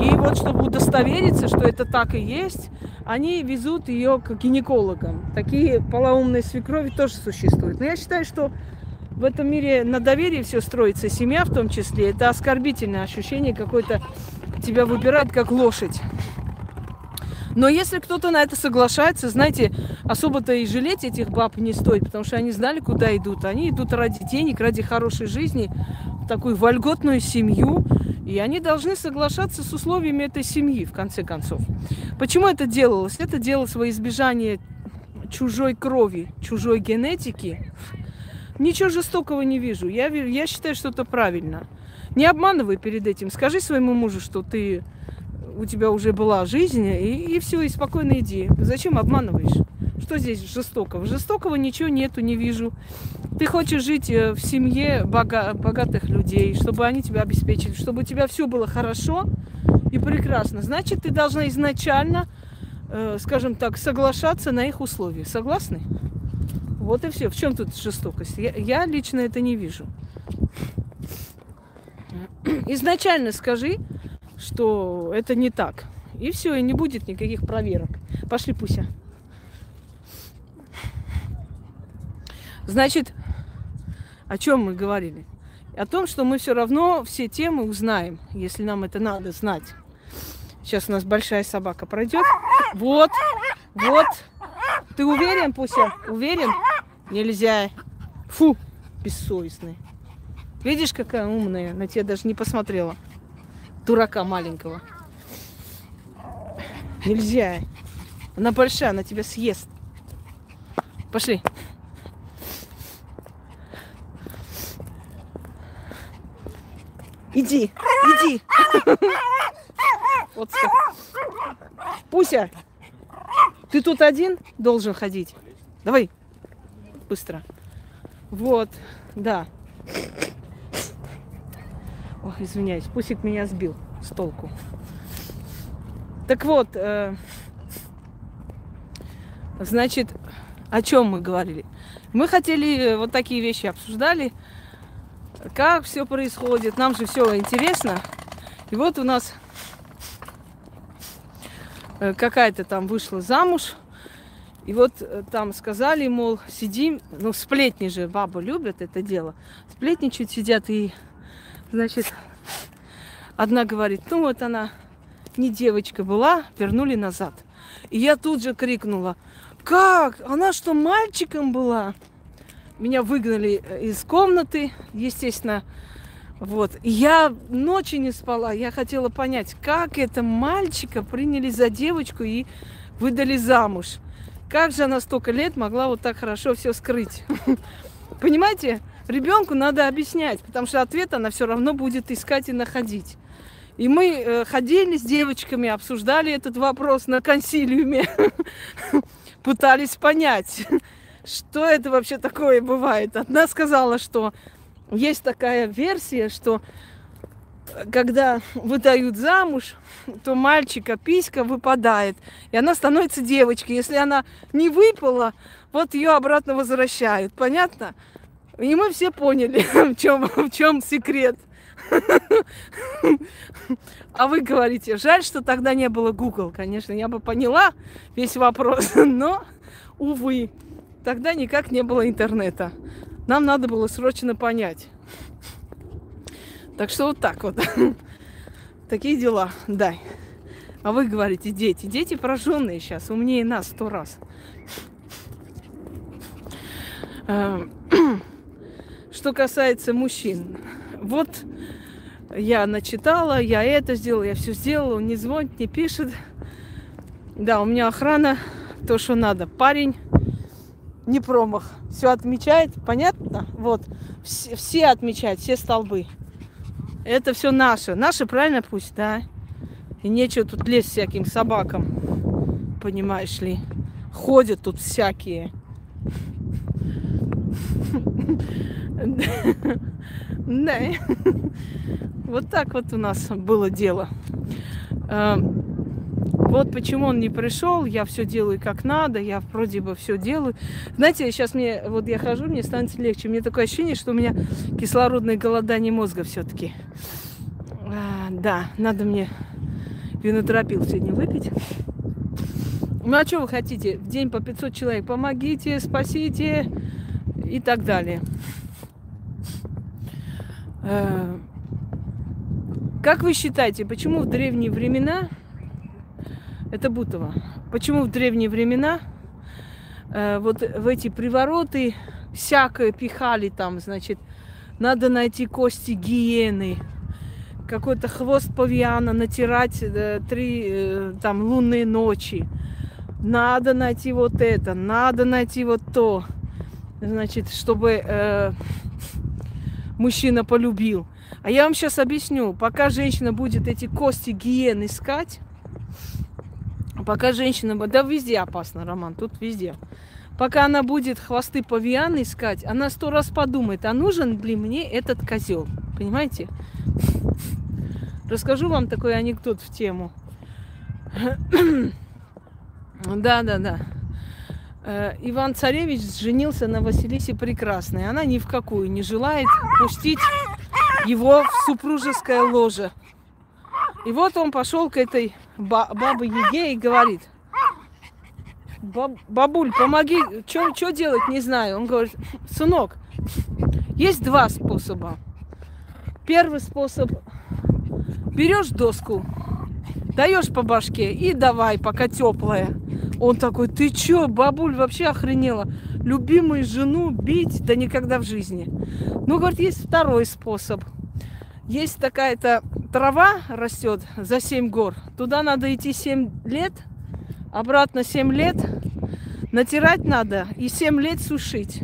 И вот, чтобы удостовериться, что это так и есть, они везут ее к гинекологам. Такие полоумные свекрови тоже существуют. Но я считаю, что в этом мире на доверии все строится, семья в том числе. Это оскорбительное ощущение какое-то тебя выбирать как лошадь. Но если кто-то на это соглашается, знаете, особо-то и жалеть этих баб не стоит, потому что они знали, куда идут. Они идут ради денег, ради хорошей жизни, в такую вольготную семью. И они должны соглашаться с условиями этой семьи, в конце концов. Почему это делалось? Это делалось во избежание чужой крови, чужой генетики. Ничего жестокого не вижу. Я, я считаю, что это правильно. Не обманывай перед этим. Скажи своему мужу, что ты у тебя уже была жизнь, и, и все, и спокойно иди. Зачем обманываешь? Что здесь жестокого? Жестокого ничего нету, не вижу. Ты хочешь жить э, в семье бога, богатых людей, чтобы они тебя обеспечили, чтобы у тебя все было хорошо и прекрасно. Значит, ты должна изначально, э, скажем так, соглашаться на их условия. Согласны? Вот и все. В чем тут жестокость? Я, я лично это не вижу. Изначально скажи, что это не так. И все, и не будет никаких проверок. Пошли, Пуся. Значит, о чем мы говорили? О том, что мы все равно все темы узнаем, если нам это надо знать. Сейчас у нас большая собака пройдет. Вот, вот. Ты уверен, Пуся? Уверен? Нельзя. Фу, бессовестный. Видишь, какая умная, на тебя даже не посмотрела дурака маленького. Нельзя. Она большая, она тебя съест. Пошли. Иди, иди. Вот Пуся, ты тут один должен ходить. Давай, быстро. Вот, да. Ох, извиняюсь, Пусик меня сбил с толку. Так вот, э, значит, о чем мы говорили? Мы хотели э, вот такие вещи обсуждали, как все происходит. Нам же все интересно. И вот у нас э, какая-то там вышла замуж. И вот э, там сказали, мол, сидим, ну, сплетни же бабы любят это дело. Сплетничают, сидят и, значит, одна говорит, ну вот она не девочка была, вернули назад. И я тут же крикнула, как? Она что, мальчиком была? Меня выгнали э, из комнаты, естественно. Вот. Я ночи не спала. Я хотела понять, как это мальчика приняли за девочку и выдали замуж. Как же она столько лет могла вот так хорошо все скрыть? <laughs> Понимаете? Ребенку надо объяснять, потому что ответ она все равно будет искать и находить. И мы э, ходили с девочками, обсуждали этот вопрос на консилиуме, <laughs> пытались понять, <laughs> что это вообще такое бывает. Одна сказала, что есть такая версия, что э, когда выдают замуж, то мальчика писька выпадает, и она становится девочкой. Если она не выпала, вот ее обратно возвращают. Понятно? И мы все поняли, <laughs> в чем, в чем секрет. <laughs> А вы говорите, жаль, что тогда не было Google. Конечно, я бы поняла весь вопрос, <laughs> но, увы, тогда никак не было интернета. Нам надо было срочно понять. Так что вот так вот. Такие дела, да. А вы говорите, дети. Дети пораженные сейчас, умнее нас сто раз. <clears throat> Что касается мужчин. Вот я начитала, я это сделала, я все сделала, он не звонит, не пишет. Да, у меня охрана, то, что надо. Парень не промах. Все отмечает, понятно? Вот. Все, все отмечают, все столбы. Это все наше. Наше, правильно пусть, да? И нечего тут лезть всяким собакам. Понимаешь ли? Ходят тут всякие. <laughs> Да. Вот так вот у нас было дело. Эм, вот почему он не пришел, я все делаю как надо, я вроде бы все делаю. Знаете, сейчас мне, вот я хожу, мне становится легче. Мне такое ощущение, что у меня кислородное голодание мозга все-таки. А, да, надо мне винотропил сегодня выпить. Ну а что вы хотите? В день по 500 человек. Помогите, спасите и так далее. Э, как вы считаете, почему в древние времена, это Бутово, почему в древние времена э, вот в эти привороты всякое пихали там, значит, надо найти кости гиены, какой-то хвост павиана натирать э, три э, там лунные ночи. Надо найти вот это, надо найти вот то, значит, чтобы э, мужчина полюбил. А я вам сейчас объясню, пока женщина будет эти кости гиен искать, пока женщина... Да везде опасно, Роман, тут везде. Пока она будет хвосты павиана искать, она сто раз подумает, а нужен ли мне этот козел. Понимаете? Расскажу вам такой анекдот в тему. <clears throat> Да, да, да. Э, Иван Царевич женился на Василисе Прекрасной. Она ни в какую не желает пустить его в супружеское ложе. И вот он пошел к этой бабе Еге и говорит, бабуль, помоги, что делать, не знаю. Он говорит, сынок, есть два способа. Первый способ, берешь доску, даешь по башке и давай, пока теплая. Он такой, ты чё, бабуль, вообще охренела? Любимую жену бить? Да никогда в жизни. Ну, говорит, есть второй способ. Есть такая-то трава растет за 7 гор. Туда надо идти 7 лет, обратно 7 лет. Натирать надо и 7 лет сушить.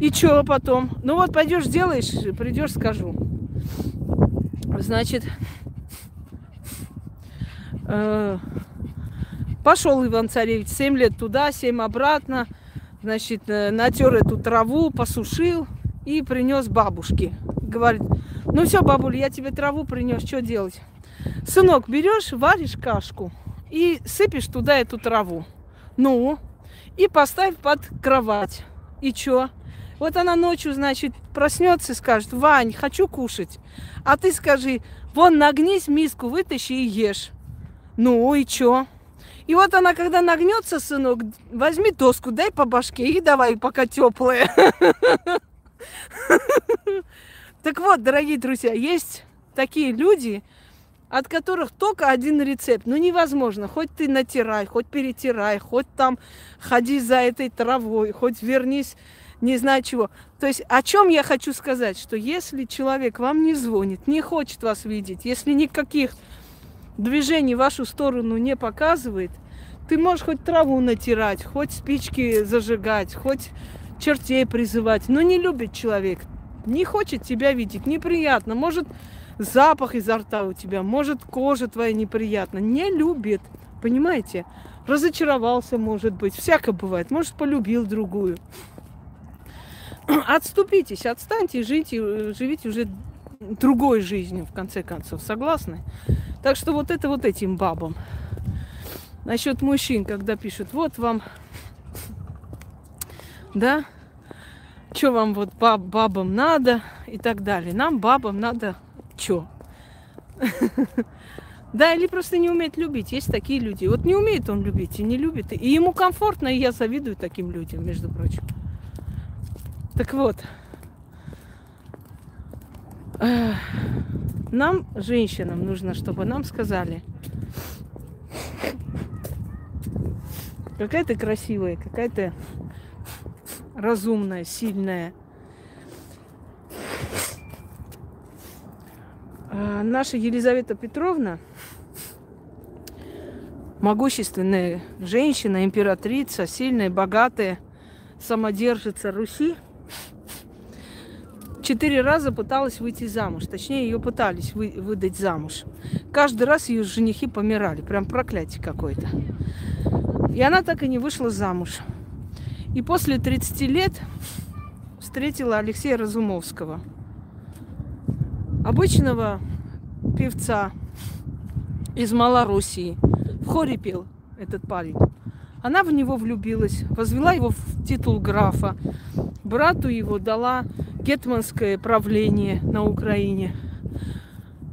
И что потом? Ну вот пойдешь делаешь, придешь, скажу. Значит, э, Пошел Иван Царевич 7 лет туда, 7 обратно. Значит, э, натер эту траву, посушил и принес бабушке. Говорит, ну все, бабуль, я тебе траву принес, что делать? Сынок, берешь, варишь кашку и сыпешь туда эту траву. Ну, и поставь под кровать. И чё? Вот она ночью, значит, проснется и скажет, Вань, хочу кушать. А ты скажи, вон нагнись миску, вытащи и ешь. Ну и чё? И вот она, когда нагнется, сынок, возьми доску, дай по башке и давай, пока теплая. Так вот, дорогие друзья, есть такие люди, от которых только один рецепт. Ну невозможно. Хоть ты натирай, хоть перетирай, хоть там ходи за этой травой, хоть вернись, не знаю чего. То есть о чем я хочу сказать, что если человек вам не звонит, не хочет вас видеть, если никаких движений в вашу сторону не показывает, ты можешь хоть траву натирать, хоть спички зажигать, хоть чертей призывать, но не любит человек, не хочет тебя видеть, неприятно, может запах изо рта у тебя, может кожа твоя неприятна, не любит, понимаете? Разочаровался, может быть, всяко бывает, может полюбил другую. Отступитесь, отстаньте живите, живите уже другой жизнью, в конце концов, согласны? Так что вот это вот этим бабам. Насчет мужчин, когда пишут, вот вам, да, что вам вот баб, бабам надо и так далее. Нам, бабам, надо что? <laughs> Да, или просто не умеет любить. Есть такие люди. Вот не умеет он любить и не любит. И ему комфортно, и я завидую таким людям, между прочим. Так вот, нам, женщинам, нужно, чтобы нам сказали, какая ты красивая, какая ты разумная, сильная. А наша Елизавета Петровна, могущественная женщина, императрица, сильная, богатая, самодержица Руси, четыре раза пыталась выйти замуж. Точнее, ее пытались вы, выдать замуж. Каждый раз ее женихи помирали. Прям проклятие какое-то. И она так и не вышла замуж. И после 30 лет встретила Алексея Разумовского. Обычного певца из Малоруссии. В хоре пел этот парень. Она в него влюбилась, возвела его в титул графа. Брату его дала гетманское правление на Украине.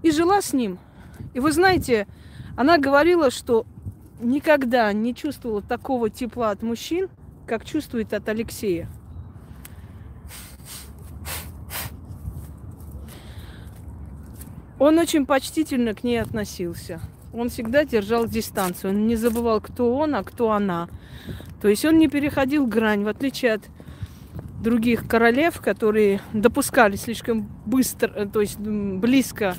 И жила с ним. И вы знаете, она говорила, что никогда не чувствовала такого тепла от мужчин, как чувствует от Алексея. Он очень почтительно к ней относился. Он всегда держал дистанцию. Он не забывал, кто он, а кто она. То есть он не переходил грань, в отличие от других королев, которые допускали слишком быстро, э, то есть близко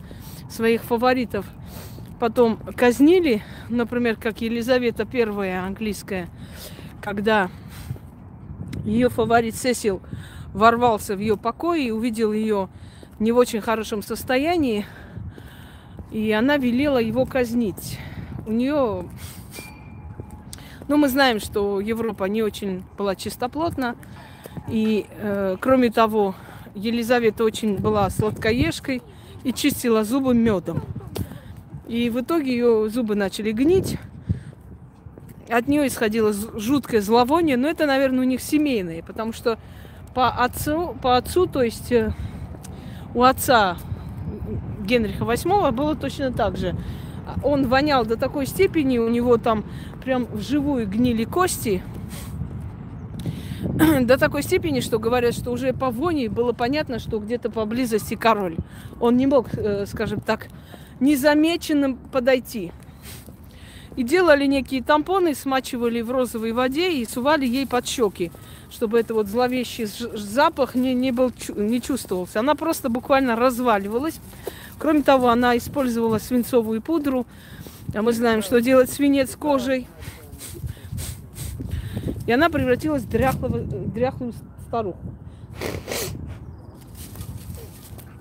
своих фаворитов потом казнили, например, как Елизавета I английская, когда ее фаворит Сесил ворвался в ее покой и увидел ее не в очень хорошем состоянии, и она велела его казнить. У нее, ну мы знаем, что Европа не очень была чистоплотна, и э, кроме того, Елизавета очень была сладкоежкой и чистила зубы медом. И в итоге ее зубы начали гнить. От нее исходило жуткое зловоние, но это, наверное, у них семейное, потому что по отцу, по отцу то есть э, у отца Генриха VIII было точно так же. Он вонял до такой степени, у него там прям вживую гнили кости, <clears throat> до такой степени, что говорят, что уже по воне было понятно, что где-то поблизости король. Он не мог, э, скажем так, незамеченным подойти. И делали некие тампоны, смачивали в розовой воде и сували ей под щеки, чтобы это вот зловещий запах не, не, был, не чувствовался. Она просто буквально разваливалась. Кроме того, она использовала свинцовую пудру. А мы знаем, что делать свинец кожей. И она превратилась в дряхлого, дряхлую старуху.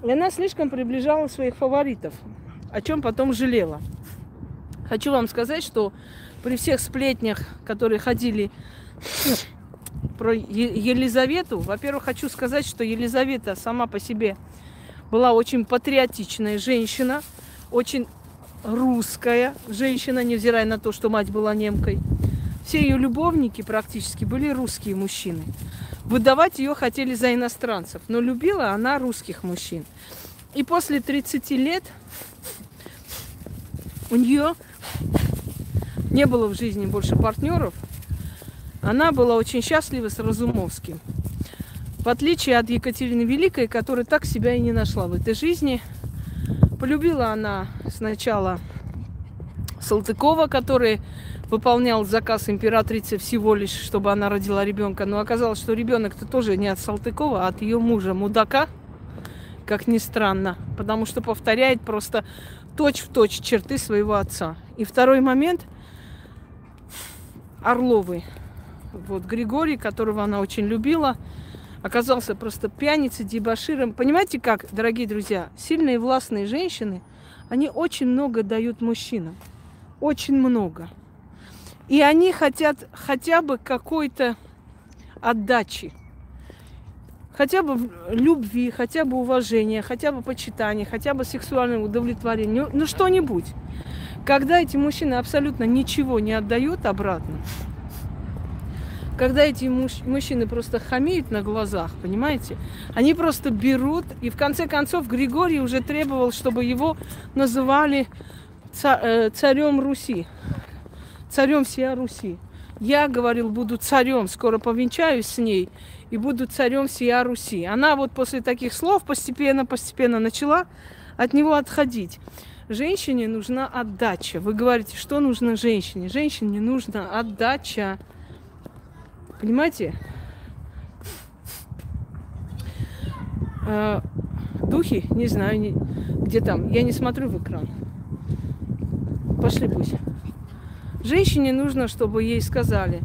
И она слишком приближала своих фаворитов о чем потом жалела. Хочу вам сказать, что при всех сплетнях, которые ходили про Елизавету, во-первых, хочу сказать, что Елизавета сама по себе была очень патриотичная женщина, очень русская женщина, невзирая на то, что мать была немкой. Все ее любовники практически были русские мужчины. Выдавать ее хотели за иностранцев, но любила она русских мужчин. И после 30 лет у нее не было в жизни больше партнеров, она была очень счастлива с Разумовским. В отличие от Екатерины Великой, которая так себя и не нашла в этой жизни. Полюбила она сначала Салтыкова, который выполнял заказ императрицы всего лишь, чтобы она родила ребенка. Но оказалось, что ребенок-то тоже не от Салтыкова, а от ее мужа, мудака, как ни странно, потому что повторяет просто точь-в-точь точь черты своего отца. И второй момент Орловый. Вот Григорий, которого она очень любила, оказался просто пьяницей, дебаширом. Понимаете как, дорогие друзья, сильные властные женщины, они очень много дают мужчинам. Очень много. И они хотят хотя бы какой-то отдачи. Хотя бы любви, хотя бы уважения, хотя бы почитания, хотя бы сексуального удовлетворения. Ну, ну что-нибудь. Когда эти мужчины абсолютно ничего не отдают обратно, когда эти муж, мужчины просто хамеют на глазах, понимаете, они просто берут, и в конце концов Григорий уже требовал, чтобы его называли э, царем Руси, царем всей Руси. Я говорил, буду царем, скоро повенчаюсь с ней и буду царем всей Руси. Она вот после таких слов постепенно-постепенно начала от него отходить. Женщине нужна отдача. Вы говорите, что нужно женщине? Женщине нужна отдача. Понимаете? А, духи, не знаю, где там. Я не смотрю в экран. Пошли пусть. Женщине нужно, чтобы ей сказали,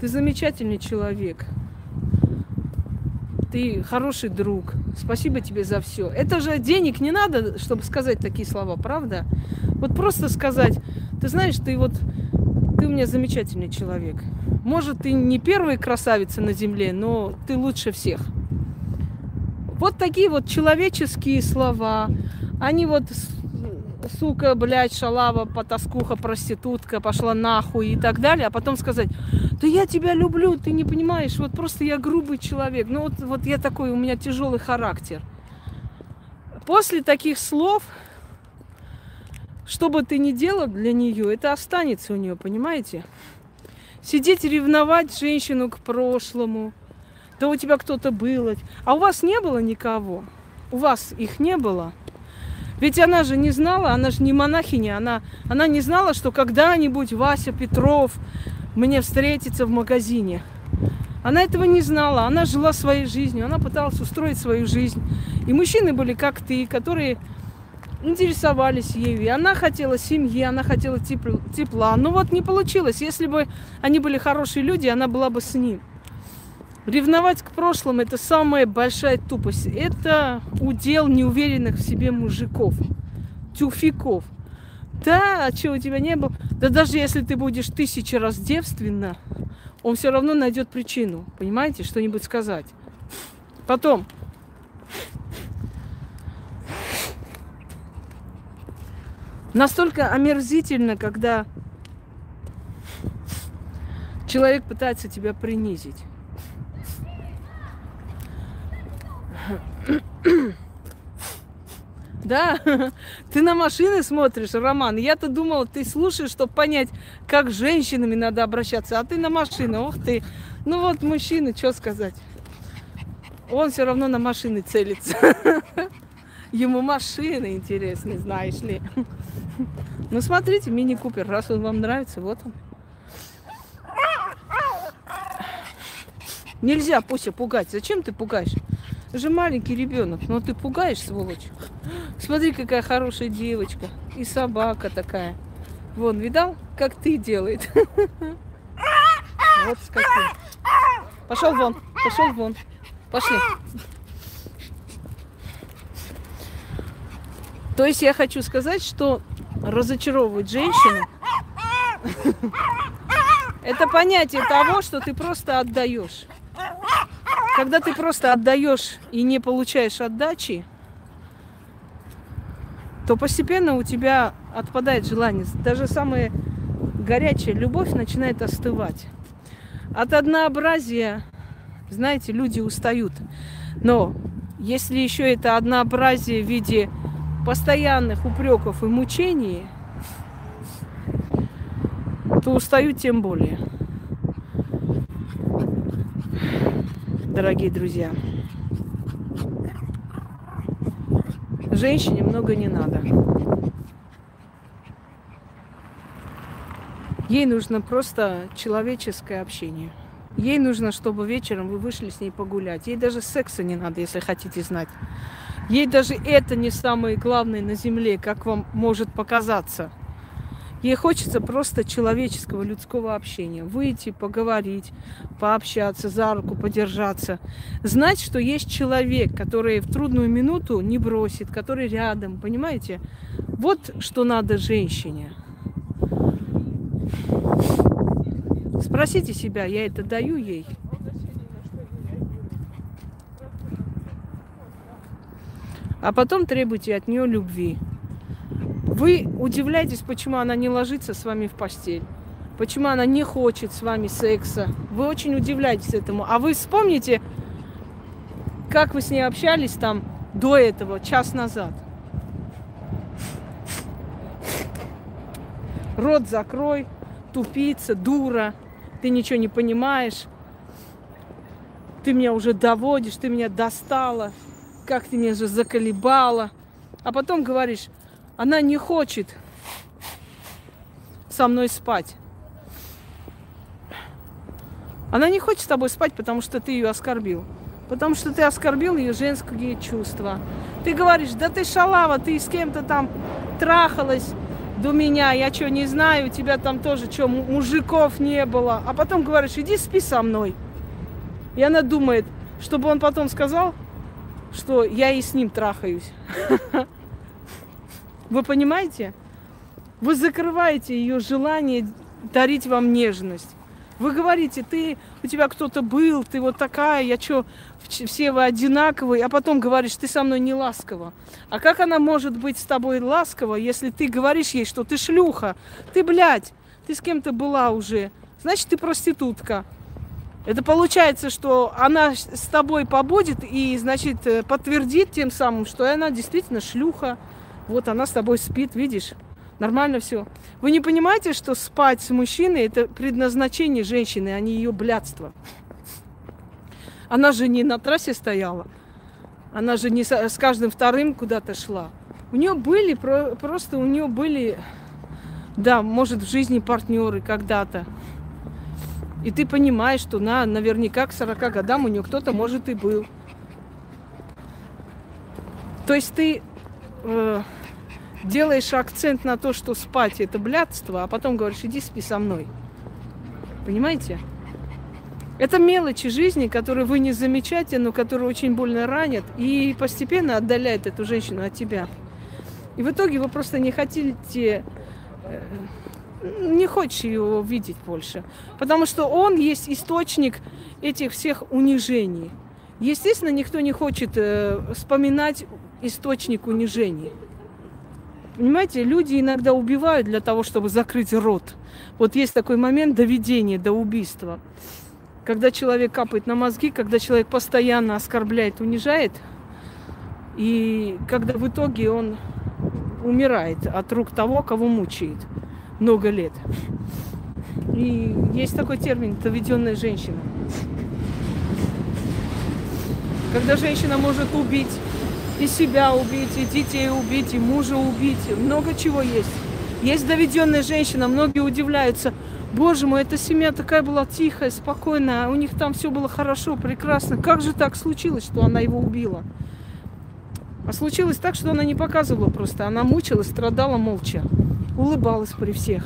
ты замечательный человек, ты хороший друг, спасибо тебе за все. Это же денег не надо, чтобы сказать такие слова, правда? Вот просто сказать, ты знаешь, ты вот, ты у меня замечательный человек. Может, ты не первая красавица на земле, но ты лучше всех. Вот такие вот человеческие слова. Они вот, сука, блядь, шалава, потаскуха, проститутка, пошла нахуй и так далее. А потом сказать, да я тебя люблю, ты не понимаешь, вот просто я грубый человек. Ну вот, вот я такой, у меня тяжелый характер. После таких слов, что бы ты ни делал для нее, это останется у нее, понимаете? Сидеть ревновать женщину к прошлому. Да у тебя кто-то был. А у вас не было никого? У вас их не было? Ведь она же не знала, она же не монахиня, она, она не знала, что когда-нибудь Вася Петров мне встретится в магазине. Она этого не знала, она жила своей жизнью, она пыталась устроить свою жизнь. И мужчины были как ты, которые интересовались ею. И она хотела семьи, она хотела тепла. Но вот не получилось. Если бы они были хорошие люди, она была бы с ним. Ревновать к прошлому – это самая большая тупость. Это удел неуверенных в себе мужиков, тюфиков. Да, а что у тебя не было? Да даже если ты будешь тысячи раз девственна, он все равно найдет причину, понимаете, что-нибудь сказать. Потом, Настолько омерзительно, когда человек пытается тебя принизить. <coughs> Да, <laughs> ты на машины смотришь, Роман. Я-то думала, ты слушаешь, чтобы понять, как с женщинами надо обращаться. А ты на машины, ох ты. Ну вот, мужчина, что сказать. Он все равно на машины целится. <laughs> Ему машины интересны, знаешь ли. <laughs> Ну, смотрите, мини-купер, раз он вам нравится, вот он. Нельзя Пуся пугать. Зачем ты пугаешь? Же маленький ребенок, но ты пугаешь, сволочь. Смотри, какая хорошая девочка. И собака такая. Вон, видал, как ты делает? Вот с каким. Пошел вон, пошел вон. Пошли. То есть я хочу сказать, что разочаровывать женщину это понятие того, что ты просто отдаешь. Когда ты просто отдаешь и не получаешь отдачи, то постепенно у тебя отпадает желание. Даже самая горячая любовь начинает остывать. От однообразия, знаете, люди устают. Но если еще это однообразие в виде постоянных упреков и мучений, то устают тем более. Дорогие друзья, женщине много не надо. Ей нужно просто человеческое общение. Ей нужно, чтобы вечером вы вышли с ней погулять. Ей даже секса не надо, если хотите знать. Ей даже это не самое главное на земле, как вам может показаться. Ей хочется просто человеческого, людского общения. Выйти, поговорить, пообщаться, за руку подержаться. Знать, что есть человек, который в трудную минуту не бросит, который рядом, понимаете? Вот что надо женщине. Спросите себя, я это даю ей? А потом требуйте от нее любви. Вы удивляетесь, почему она не ложится с вами в постель. Почему она не хочет с вами секса. Вы очень удивляетесь этому. А вы вспомните, как вы с ней общались там до этого, час назад. Рот закрой, тупица, дура, ты ничего не понимаешь, ты меня уже доводишь, ты меня достала, как ты меня же заколебала. А потом говоришь, она не хочет со мной спать. Она не хочет с тобой спать, потому что ты ее оскорбил. Потому что ты оскорбил ее женские чувства. Ты говоришь, да ты шалава, ты с кем-то там трахалась до меня, я что, не знаю, у тебя там тоже что, мужиков не было. А потом говоришь, иди спи со мной. И она думает, чтобы он потом сказал, что я и с ним трахаюсь. <laughs> Вы понимаете? Вы закрываете ее желание дарить вам нежность. Вы говорите, ты, у тебя кто-то был, ты вот такая, я что, все вы одинаковые, а потом говоришь, ты со мной не ласково. А как она может быть с тобой ласково, если ты говоришь ей, что ты шлюха, ты, блядь, ты с кем-то была уже, значит, ты проститутка. Это получается, что она с тобой побудет и, значит, э, подтвердит тем самым, что она действительно шлюха. Вот она с тобой спит, видишь? Нормально все. Вы не понимаете, что спать с мужчиной это предназначение женщины, а не ее блядство. Она же не на трассе стояла. Она же не с каждым вторым куда-то шла. У нее были, просто у нее были, да, может, в жизни партнеры когда-то. И ты понимаешь, что на, наверняка к 40 годам у нее кто-то, может, и был. То есть ты э, делаешь акцент на то, что спать это блядство, а потом говоришь, иди спи со мной. Понимаете? Это мелочи жизни, которые вы не замечаете, но которые очень больно ранят и постепенно отдаляют эту женщину от тебя. И в итоге вы просто не хотите, э, не хочешь его видеть больше. Потому что он есть источник этих всех унижений. Естественно, никто не хочет э, вспоминать источник унижений. Понимаете, люди иногда убивают для того, чтобы закрыть рот. Вот есть такой момент доведения до убийства. Когда человек капает на мозги, когда человек постоянно оскорбляет, унижает, и когда в итоге он умирает от рук того, кого мучает много лет. И есть такой термин «доведенная женщина». Когда женщина может убить и себя убить, и детей убить, и мужа убить. Много чего есть. Есть доведенная женщина, многие удивляются. Боже мой, эта семья такая была тихая, спокойная, у них там все было хорошо, прекрасно. Как же так случилось, что она его убила? А случилось так, что она не показывала просто. Она мучилась, страдала молча, улыбалась при всех.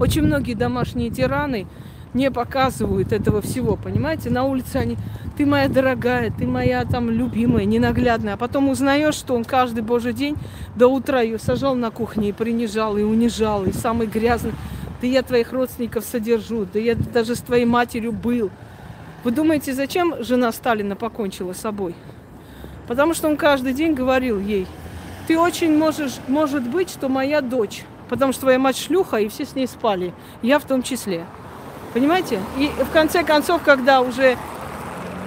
Очень многие домашние тираны не показывают этого всего, понимаете? На улице они ты моя дорогая, ты моя там любимая, ненаглядная. А потом узнаешь, что он каждый божий день до утра ее сажал на кухне и принижал, и унижал, и самый грязный. Да я твоих родственников содержу, да я даже с твоей матерью был. Вы думаете, зачем жена Сталина покончила с собой? Потому что он каждый день говорил ей, ты очень можешь, может быть, что моя дочь, потому что твоя мать шлюха, и все с ней спали, я в том числе. Понимаете? И в конце концов, когда уже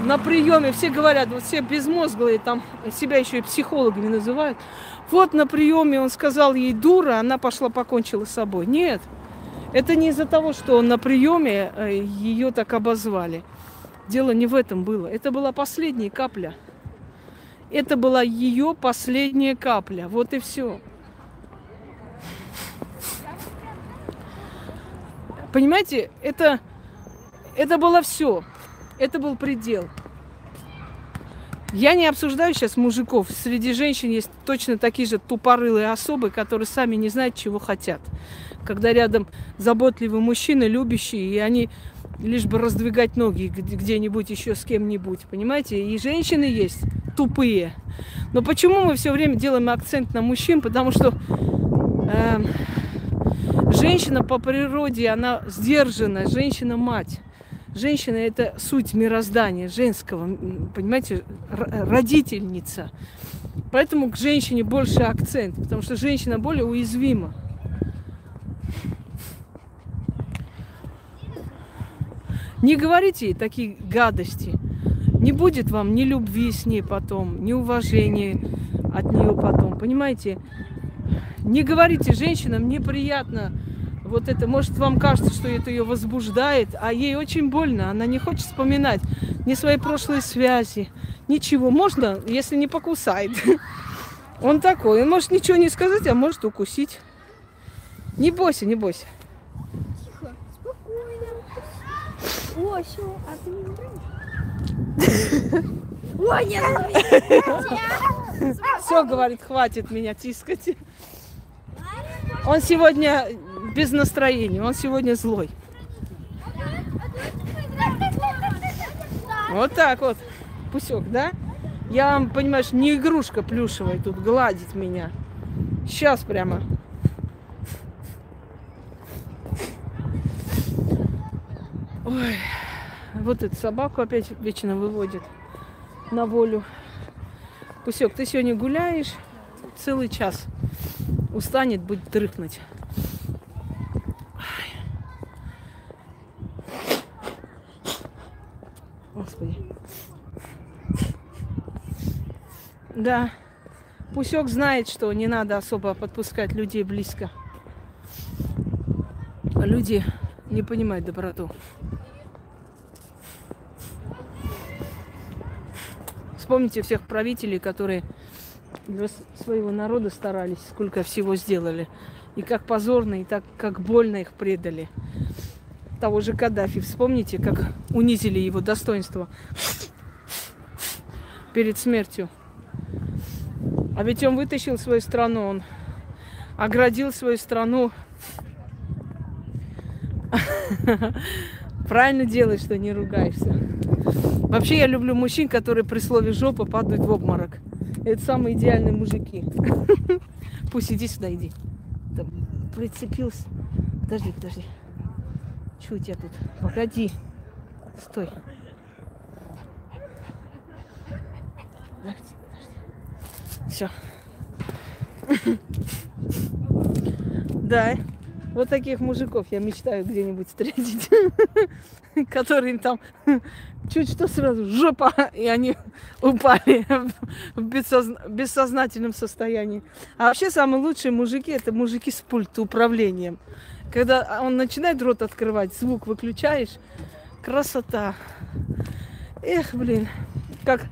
на приеме все говорят, вот все безмозглые там себя еще и психологами называют. Вот на приеме он сказал ей дура, она пошла покончила с собой. Нет, Это не из-за того, что на приеме э, ее так обозвали. Дело не в этом было. Это была последняя капля. Это была ее последняя капля. Вот и все. Понимаете, это, это было все. Это был предел. Я не обсуждаю сейчас мужиков. Среди женщин есть точно такие же тупорылые особы, которые сами не знают, чего хотят. Когда рядом заботливый мужчина, любящий, и они лишь бы раздвигать ноги где-нибудь еще с кем-нибудь, понимаете? И женщины есть тупые. Но почему мы все время делаем акцент на мужчин? Потому что э, женщина по природе, она сдержанная, женщина-мать. Женщина – это суть мироздания женского, понимаете, родительница. Поэтому к женщине больше акцент, потому что женщина более уязвима. Не говорите ей такие гадости. Не будет вам ни любви с ней потом, ни уважения от нее потом. Понимаете? Не говорите женщинам неприятно вот это, может, вам кажется, что это ее возбуждает, а ей очень больно, она не хочет вспоминать ни свои прошлые связи, ничего. Можно, если не покусает. <laughs> Он такой, он может ничего не сказать, а может укусить. Не бойся, не бойся. Тихо, спокойно. О, все, а ты не Ой, нет, Все, говорит, хватит меня тискать. Он сегодня без настроения, он сегодня злой. Вот так вот, пусек, да? Я вам, понимаешь, не игрушка плюшевая тут гладить меня. Сейчас прямо. Ой, вот эту собаку опять вечно выводит на волю. Пусек, ты сегодня гуляешь целый час. Устанет, будет дрыхнуть. Господи. Да. Пусек знает, что не надо особо подпускать людей близко. Люди не понимают доброту. Вспомните всех правителей, которые для своего народа старались, сколько всего сделали. И как позорно, и так как больно их предали того же Каддафи. Вспомните, как унизили его достоинство перед смертью. А ведь он вытащил свою страну, он оградил свою страну. <laughs> Правильно делаешь, что не ругаешься. Вообще я люблю мужчин, которые при слове жопа падают в обморок. Это самые идеальные мужики. <laughs> Пусть иди сюда, иди. Прицепился. Подожди, подожди. Что у тебя тут? Погоди. Стой. Все. <laughs> Да, вот таких мужиков я мечтаю где-нибудь встретить, <laughs> которые там <laughs> чуть что сразу жопа, и они упали в бессознательном состоянии. А вообще самые лучшие мужики это мужики с пульта управлением. Когда он начинает рот открывать, звук выключаешь, красота. Эх, блин, как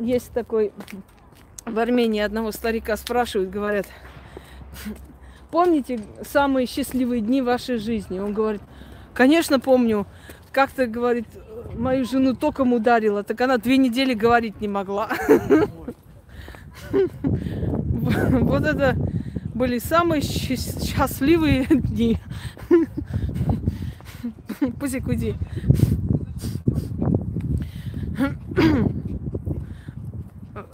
есть такой в Армении одного старика спрашивают, говорят, помните самые счастливые дни вашей жизни? Он говорит, конечно, помню. Как-то, говорит, мою жену током ударила, так она две недели говорить не могла. <laughs> Вот это были самые счастливые <laughs> дни. Пузик, уйди.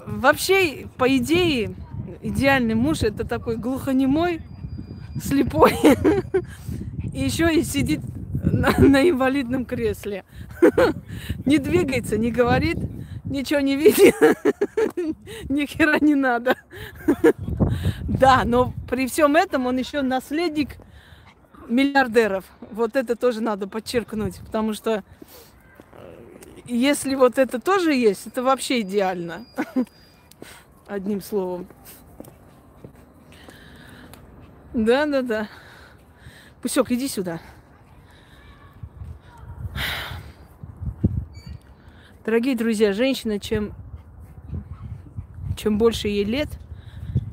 Вообще, по идее, идеальный муж это такой глухонемой, слепой, <laughs> и еще и сидит на, на инвалидном кресле. <laughs> Не двигается, не говорит, ничего не видит, <laughs> ни хера не надо. <laughs> Да, но при всем этом он еще наследник миллиардеров. Вот это тоже надо подчеркнуть, потому что э, если вот это тоже есть, это вообще идеально. <laughs> Одним словом. Да, да, да. Пусек, иди сюда. Дорогие друзья, женщина, чем, чем больше ей лет,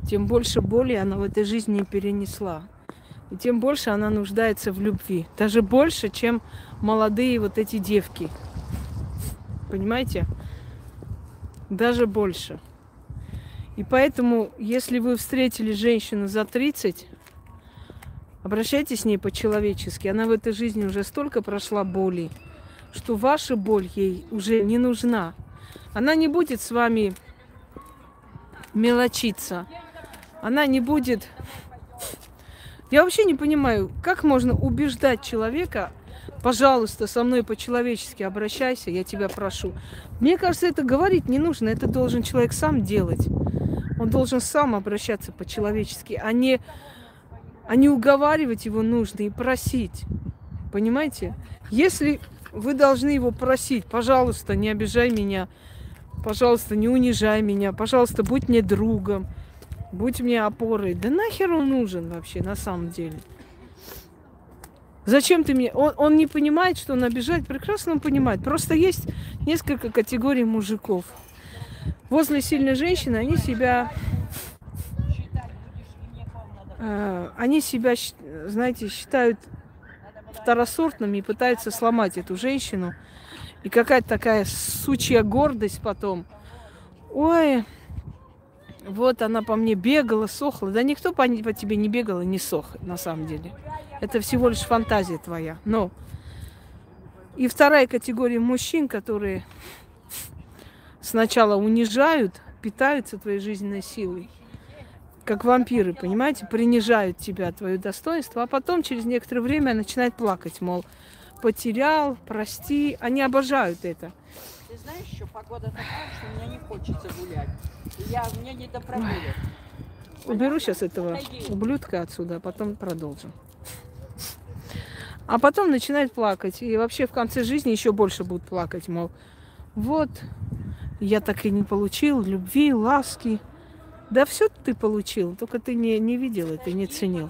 тем больше боли она в этой жизни перенесла. И тем больше она нуждается в любви. Даже больше, чем молодые вот эти девки. Понимаете? Даже больше. И поэтому, если вы встретили женщину за 30, обращайтесь с ней по-человечески. Она в этой жизни уже столько прошла боли, что ваша боль ей уже не нужна. Она не будет с вами мелочиться. Она не будет... Я вообще не понимаю, как можно убеждать человека, пожалуйста, со мной по-человечески обращайся, я тебя прошу. Мне кажется, это говорить не нужно, это должен человек сам делать. Он должен сам обращаться по-человечески, а не, а не уговаривать его нужно и просить. Понимаете? Если вы должны его просить, пожалуйста, не обижай меня, пожалуйста, не унижай меня, пожалуйста, будь мне другом, будь мне опорой. Да нахер он нужен вообще на самом деле? Зачем ты мне? Он, он не понимает, что он обижает, прекрасно он понимает. Просто есть несколько категорий мужиков. Возле сильной женщины они себя, э, они себя, знаете, считают второсортными и пытаются сломать эту женщину. И какая-то такая сучья гордость потом. Ой, вот она по мне бегала, сохла. Да никто по, по тебе не бегал и не сох, на самом деле. Это всего лишь фантазия твоя. Но и вторая категория мужчин, которые сначала унижают, питаются твоей жизненной силой, как вампиры, понимаете, принижают тебя, твое достоинство, а потом через некоторое время начинают плакать, мол, потерял, прости. Они обожают это. Ты знаешь, еще погода такая, что мне не хочется гулять. Я, мне не до прогулок. Уберу сейчас этого ублюдка отсюда, а потом продолжим. А потом начинает плакать. И вообще в конце жизни еще больше будут плакать, мол, вот, я так и не получил любви, ласки. Да все ты получил, только ты не, не видел это, не ценил.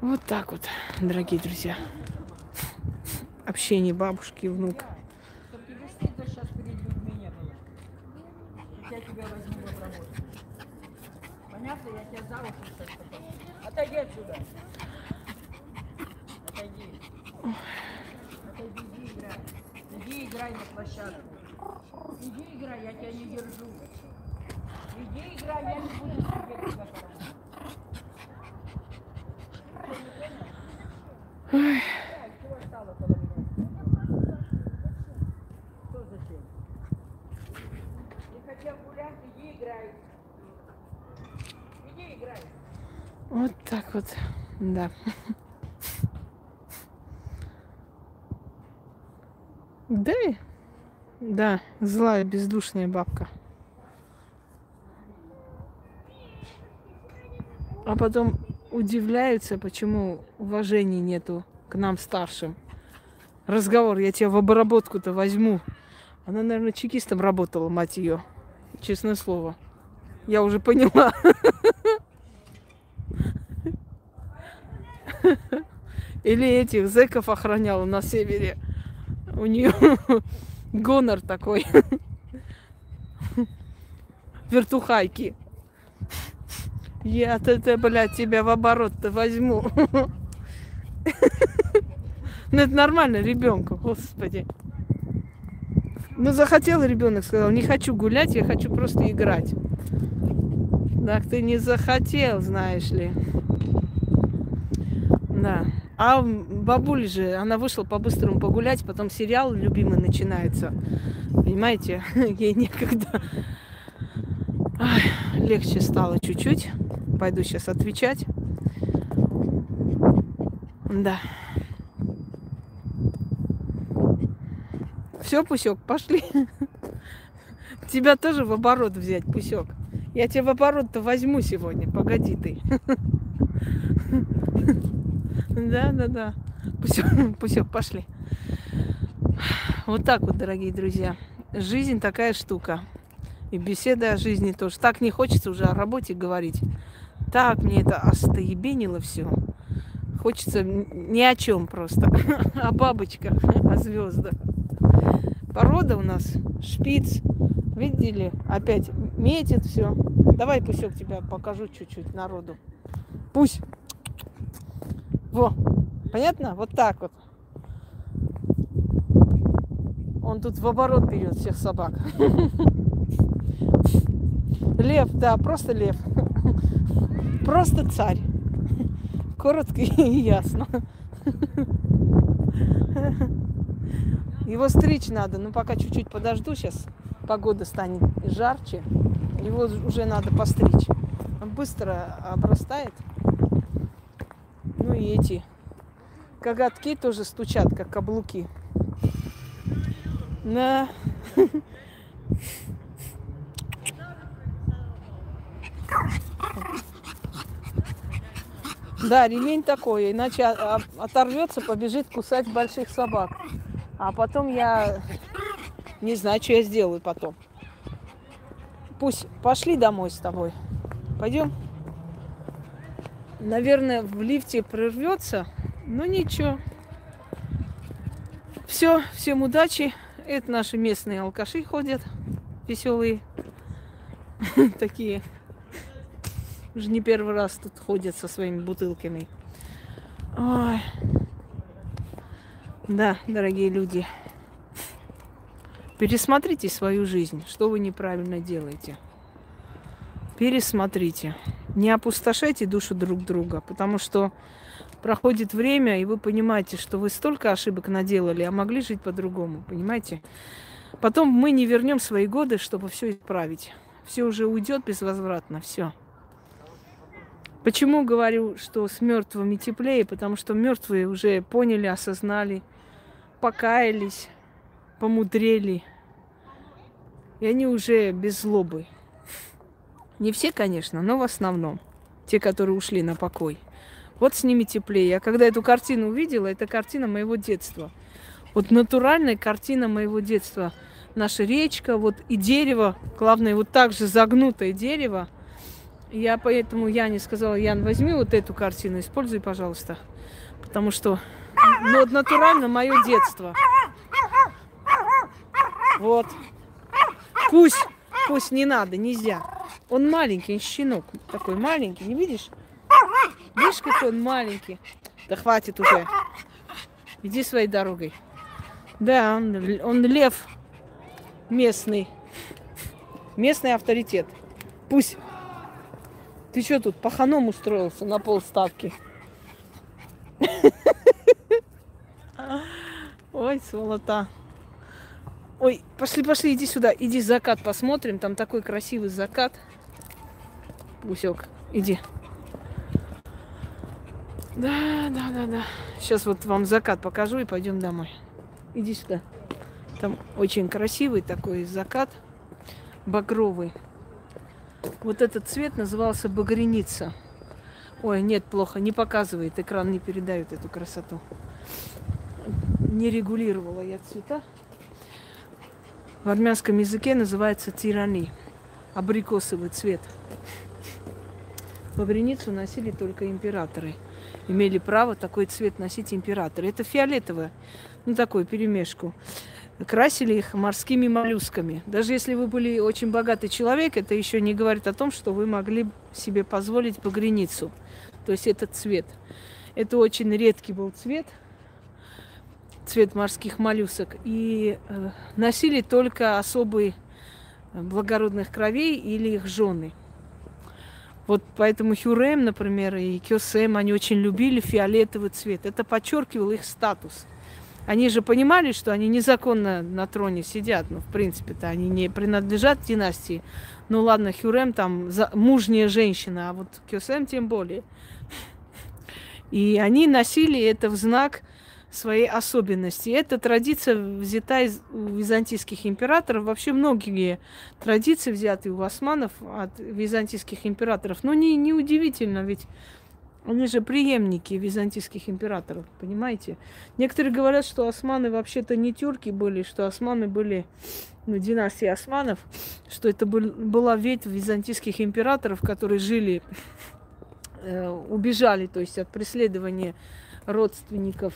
Вот так вот, дорогие друзья. Общение бабушки и внука. Чтоб тебе стыдно сейчас перед людьми не было. Я тебя возьму в работу. Понятно? Я тебя за ухо сейчас потом. Отойди отсюда. Отойди. Иди играй на площадку. Иди играй, я тебя не держу. Иди играй, я не буду сидеть тебя. Ой. Вот так вот, да. Да, да, злая, бездушная бабка. А потом удивляются, почему уважения нету к нам старшим. Разговор, я тебя в обработку-то возьму. Она, наверное, чекистом работала, мать ее. Честное слово. Я уже поняла. <laughs> Или этих зэков охраняла на севере. У нее <laughs> гонор такой. Вертухайки. Я-то, ты, блядь, тебя в оборот-то возьму. Ну это нормально ребенку, господи. Ну захотел ребенок, сказал, не хочу гулять, я хочу просто играть. Так ты не захотел, знаешь ли. Да. А бабуля же, она вышла по-быстрому погулять, потом сериал любимый начинается. Понимаете, <laughs> ей некогда. Ай, легче стало чуть-чуть. Пойду сейчас отвечать. Да. Все, Пусек, пошли. <laughs> Тебя тоже в оборот взять, Пусек. Я тебя в оборот-то возьму сегодня. Погоди ты. <laughs> Да, да, да. Пусек, <laughs> Пусек, пошли. Вот так вот, дорогие друзья. Жизнь такая штука. И беседы о жизни тоже. Так не хочется уже о работе говорить. Так мне это остоебенило все. Хочется ни о чем просто. <laughs> О бабочках, о звездах. Порода у нас шпиц. Видели? Опять метит все. Давай, Пусек, тебя покажу чуть-чуть народу. Пусть. Во. Понятно? Вот так вот. Он тут в оборот берет всех собак. <laughs> Лев, да, просто лев. <laughs> Просто царь. Коротко <laughs> и ясно. Его стричь надо, но пока чуть-чуть подожду, сейчас погода станет жарче. Его уже надо постричь. Он быстро обрастает. И эти коготки тоже стучат, как каблуки. Да. Да, ремень такой, иначе оторвется, побежит кусать больших собак. А потом я не знаю, что я сделаю потом. Пусть пошли домой с тобой. Пойдем. Наверное, в лифте прорвется, но ничего. Все, всем удачи. Это наши местные алкаши ходят, веселые, <laughs> такие. Уже не первый раз тут ходят со своими бутылками. Ой. Да, дорогие люди, пересмотрите свою жизнь, что вы неправильно делаете. Пересмотрите. Не опустошайте душу друг друга, потому что проходит время, и вы понимаете, что вы столько ошибок наделали, а могли жить по-другому, понимаете? Потом мы не вернем свои годы, чтобы все исправить. Все уже уйдет безвозвратно, все. Почему говорю, что с мертвыми теплее? Потому что мертвые уже поняли, осознали, покаялись, помудрели. И они уже без злобы. Не все, конечно, но в основном. Те, которые ушли на покой. Вот с ними теплее. Я когда эту картину увидела, это картина моего детства. Вот натуральная картина моего детства. Наша речка, вот и дерево, главное, вот так же загнутое дерево. Я поэтому Яне сказала, Ян, возьми вот эту картину, используй, пожалуйста. Потому что, ну, вот натурально мое детство. Вот. Пусть, пусть не надо, нельзя. Он маленький, щенок такой маленький, не видишь? Видишь, какой он маленький. Да хватит уже. Иди своей дорогой. Да, он, он лев местный. Местный авторитет. Пусть. Ты что тут, паханом устроился на полставки? <laughs> Ой, сволота. Ой, пошли, пошли, иди сюда. Иди закат посмотрим. Там такой красивый закат. Пусек, иди. Да, да, да, да. Сейчас вот вам закат покажу и пойдем домой. Иди сюда. Там очень красивый такой закат, багровый. Вот этот цвет назывался багреница. Ой, нет, плохо, не показывает, экран не передает эту красоту. Не регулировала я цвета. В армянском языке называется тирани, абрикосовый цвет. Багреницу носили только императоры имели право такой цвет носить императоры. Это фиолетовое, ну такую перемешку. Красили их морскими моллюсками. Даже если вы были очень богатый человек, это еще не говорит о том, что вы могли себе позволить погреницу. То есть этот цвет. Это очень редкий был цвет, цвет морских моллюсок. И э, носили только особые благородных кровей или их жены – вот поэтому Хюрем, например, и Кёсем, они очень любили фиолетовый цвет. Это подчеркивало их статус. Они же понимали, что они незаконно на троне сидят. Ну, в принципе-то, они не принадлежат династии. Ну, ладно, Хюрем там за, мужняя женщина, а вот Кёсем тем более. И они носили это в знак своей особенности. Эта традиция взята из у византийских императоров. Вообще многие традиции взяты у османов от византийских императоров. Но не, не удивительно, ведь Они же преемники византийских императоров, понимаете? Некоторые говорят, что османы вообще-то не тюрки были, что османы были ну, династии османов, что это был, была ветвь византийских императоров, которые жили, э, убежали, то есть от преследования родственников,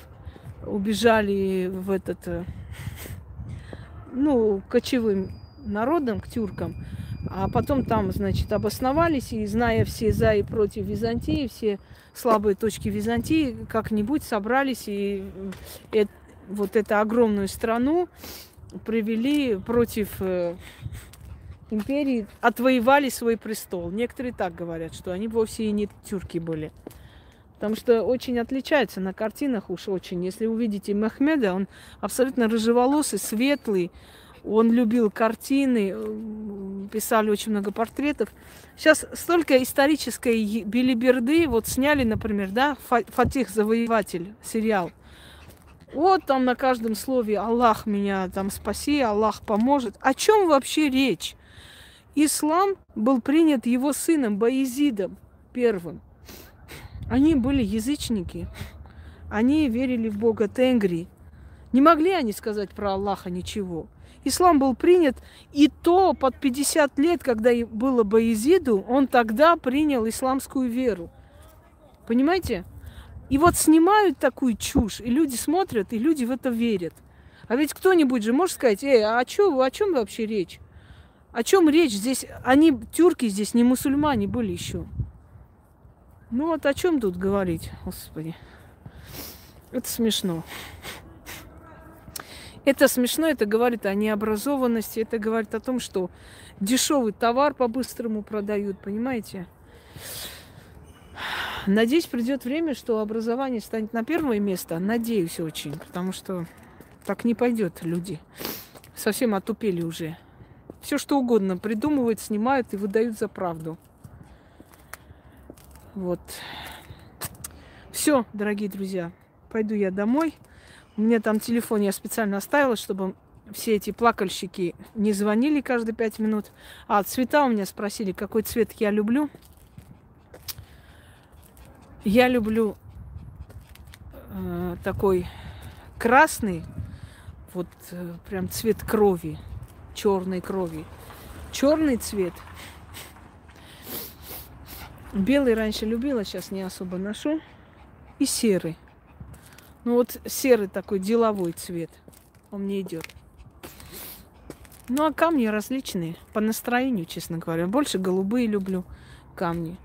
убежали в этот, э, ну, кочевым народом, к тюркам, а потом там, значит, обосновались, и зная все за и против Византии, все слабые точки Византии, как-нибудь собрались и э, вот эту огромную страну привели против э, империи, отвоевали свой престол. Некоторые так говорят, что они вовсе и не тюрки были. Потому что очень отличается на картинах уж очень. Если увидите Махмеда, он абсолютно рыжеволосый, светлый, он любил картины, э, писали очень много портретов. Сейчас столько исторической билиберды, вот сняли, например, да, Фатих Завоеватель сериал. Вот там на каждом слове Аллах меня там спаси, Аллах поможет. О чем вообще речь? Ислам был принят его сыном Баизидом первым. Они были язычники. Они верили в Бога Тенгри. Не могли они сказать про Аллаха ничего. Ислам был принят, и то под 50 лет, когда было Баизиду, он тогда принял исламскую веру. Понимаете? И вот снимают такую чушь, и люди смотрят, и люди в это верят. А ведь кто-нибудь же может сказать, эй, а чем, о чем вообще речь? О чем речь здесь? Они, тюрки здесь, не мусульмане были еще. Ну вот о чем тут говорить, господи. Это смешно. Это смешно, это говорит о необразованности, это говорит о том, что дешевый товар по-быстрому продают, понимаете? Надеюсь, придет время, что образование станет на первое место. Надеюсь очень, потому что так не пойдет люди. Совсем отупели уже. Все что угодно придумывают, снимают и выдают за правду. Вот. Все, дорогие друзья, пойду я домой. У меня там телефон я специально оставила, чтобы все эти плакальщики не звонили каждые пять минут. А цвета у меня спросили, какой цвет я люблю. Я люблю э, такой красный, вот э, прям цвет крови, черной крови. Черный цвет. Белый раньше любила, сейчас не особо ношу. И серый. Ну вот серый такой деловой цвет. Он мне идет. Ну а камни различные. По настроению, честно говоря. Больше голубые люблю камни.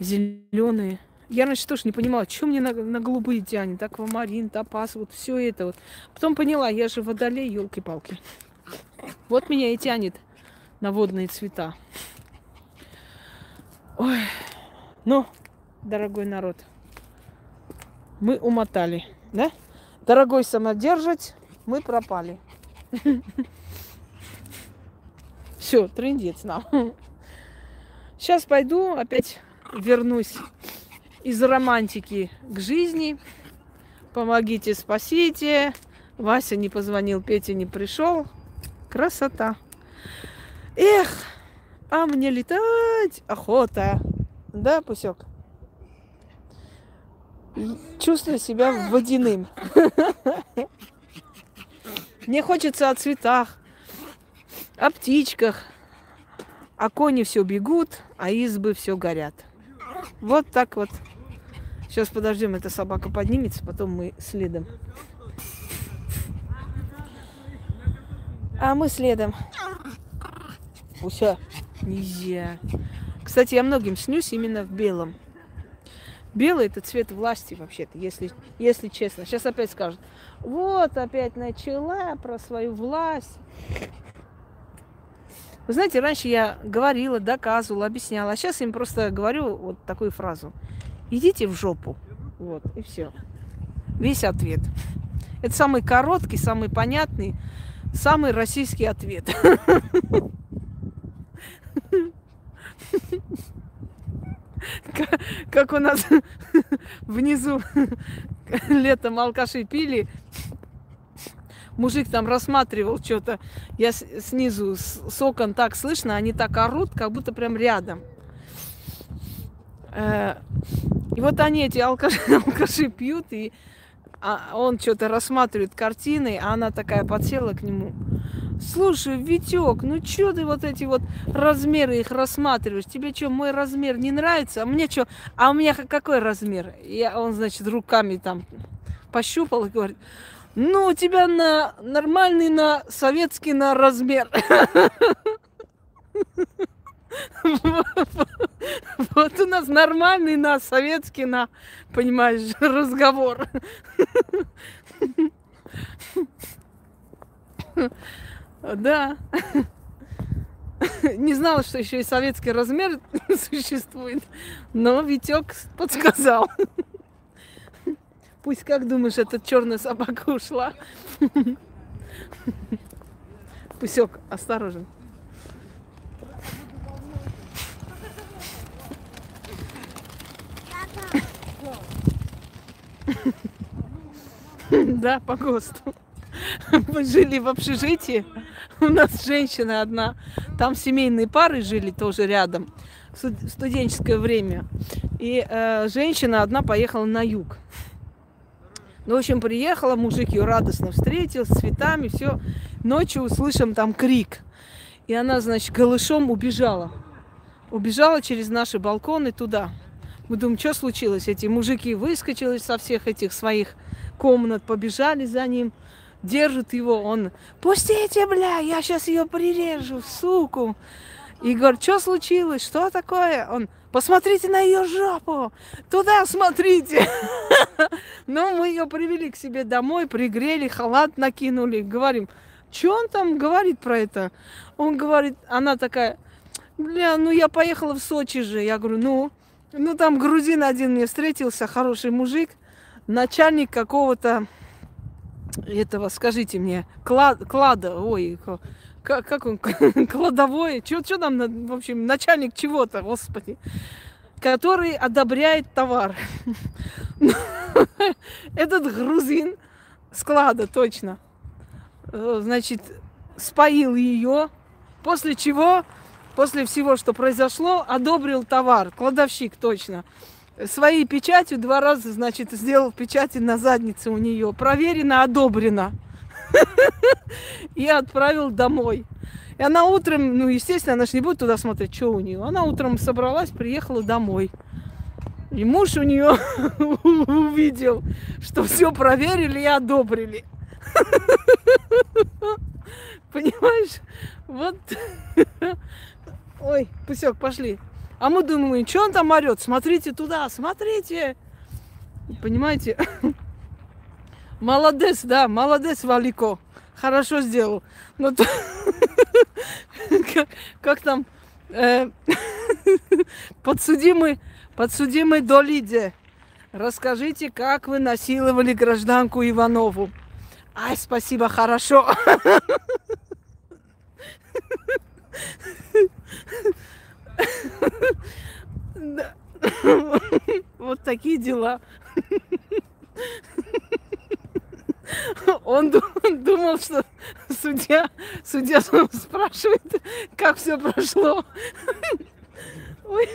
Зеленые. Я раньше тоже не понимала, что мне на, на голубые тянет. Аквамарин, топаз, вот все это вот. Потом поняла, я же водолей, елки-палки. Вот меня и тянет на водные цвета. Ой. Ну, дорогой народ, мы умотали, да? Дорогой самодержать, мы пропали. <laughs> Все, трендец нам. Сейчас пойду, опять вернусь из романтики к жизни. Помогите, спасите. Вася не позвонил, Петя не пришел. Красота. Эх, а мне летать охота. Да, Пусек? чувствую себя водяным. Мне хочется о цветах, о птичках. А кони все бегут, а избы все горят. Вот так вот. Сейчас подождем, эта собака поднимется, потом мы следом. А мы следом. Уся, нельзя. Кстати, я многим снюсь именно в белом. Белый это цвет власти вообще-то, если, если честно. Сейчас опять скажут, вот опять начала про свою власть. Вы знаете, раньше я говорила, доказывала, объясняла, а сейчас им просто говорю вот такую фразу. Идите в жопу. Вот, и все. Весь ответ. Это самый короткий, самый понятный, самый российский ответ. <laughs> как у нас <laughs> внизу летом алкаши пили, мужик там рассматривал что-то, я снизу с окон так слышно, они так орут, как будто прям рядом. Э, И вот они, эти алкаши, <laughs> алкаши пьют, и а он что-то рассматривает картины, а она такая подсела к нему. Слушай, Витек, ну что ты вот эти вот размеры их рассматриваешь? Тебе что, мой размер не нравится? А мне что? А у меня какой размер? Я, он, значит, руками там пощупал и говорит, ну, у тебя на нормальный, на советский, на размер. <laughs> <laughs> Вот у нас нормальный на советский, на, понимаешь, разговор. <laughs> Да. <laughs> Не знала, что еще и советский размер существует, но Витек подсказал. Пусть как думаешь, эта черная собака ушла. Пусек, осторожен. <laughs> Да, по ГОСТу. <laughs> Мы жили в общежитии. У нас женщина одна. Там семейные пары жили тоже рядом. В студенческое время. И э, женщина одна поехала на юг. Ну, в общем, приехала, мужик ее радостно встретил, с цветами, все. Ночью услышим там крик. И она, значит, голышом убежала. Убежала через наши балконы туда. Мы думаем, что случилось? Эти мужики выскочили со всех этих своих комнат, побежали за ним, держат его, он, пустите, бля, я сейчас ее прирежу, суку. И говорит, что случилось, что такое? Он, посмотрите на ее жопу, туда смотрите. <laughs> Ну, мы ее привели к себе домой, пригрели, халат накинули, говорим, что он там говорит про это? Он говорит, она такая, бля, ну я поехала в Сочи же. Я говорю, ну, ну, там грузин один мне встретился, хороший мужик, начальник какого-то этого, скажите мне, клад, клада, ой, как, как он, <laughs> кладовой, что, там, в общем, начальник чего-то, господи, который одобряет товар. <laughs> Этот грузин склада, точно, э, значит, споил ее, после чего после всего, что произошло, одобрил товар, кладовщик точно. Своей печатью два раза, значит, сделал печати на заднице у нее. Проверено, одобрено. <laughs> И отправил домой. И она утром, ну, естественно, она же не будет туда смотреть, что у нее. Она утром собралась, приехала домой. И муж у нее <laughs> увидел, что все проверили и одобрили. <laughs> Понимаешь? Вот Ой, пусек, пошли. А мы думаем, что он там орет? Смотрите туда, смотрите. Понимаете? <laughs> Молодец, да, молодец, Валико. Хорошо сделал. Но то... <laughs> как, как там э, <laughs> подсудимый, подсудимый Долиде. Расскажите, как вы насиловали гражданку Иванову. Ай, спасибо, хорошо. Да. Вот такие дела. Он думал, что судья, судья спрашивает, как все прошло. Ой.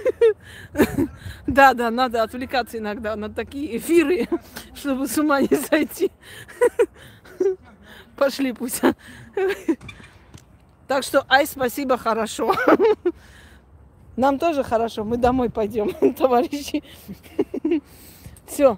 Да, да, надо отвлекаться иногда на такие эфиры, чтобы с ума не сойти. Пошли пусть. Так что, ай, спасибо, хорошо. Нам тоже хорошо, мы домой пойдем, <laughs> товарищи. Все.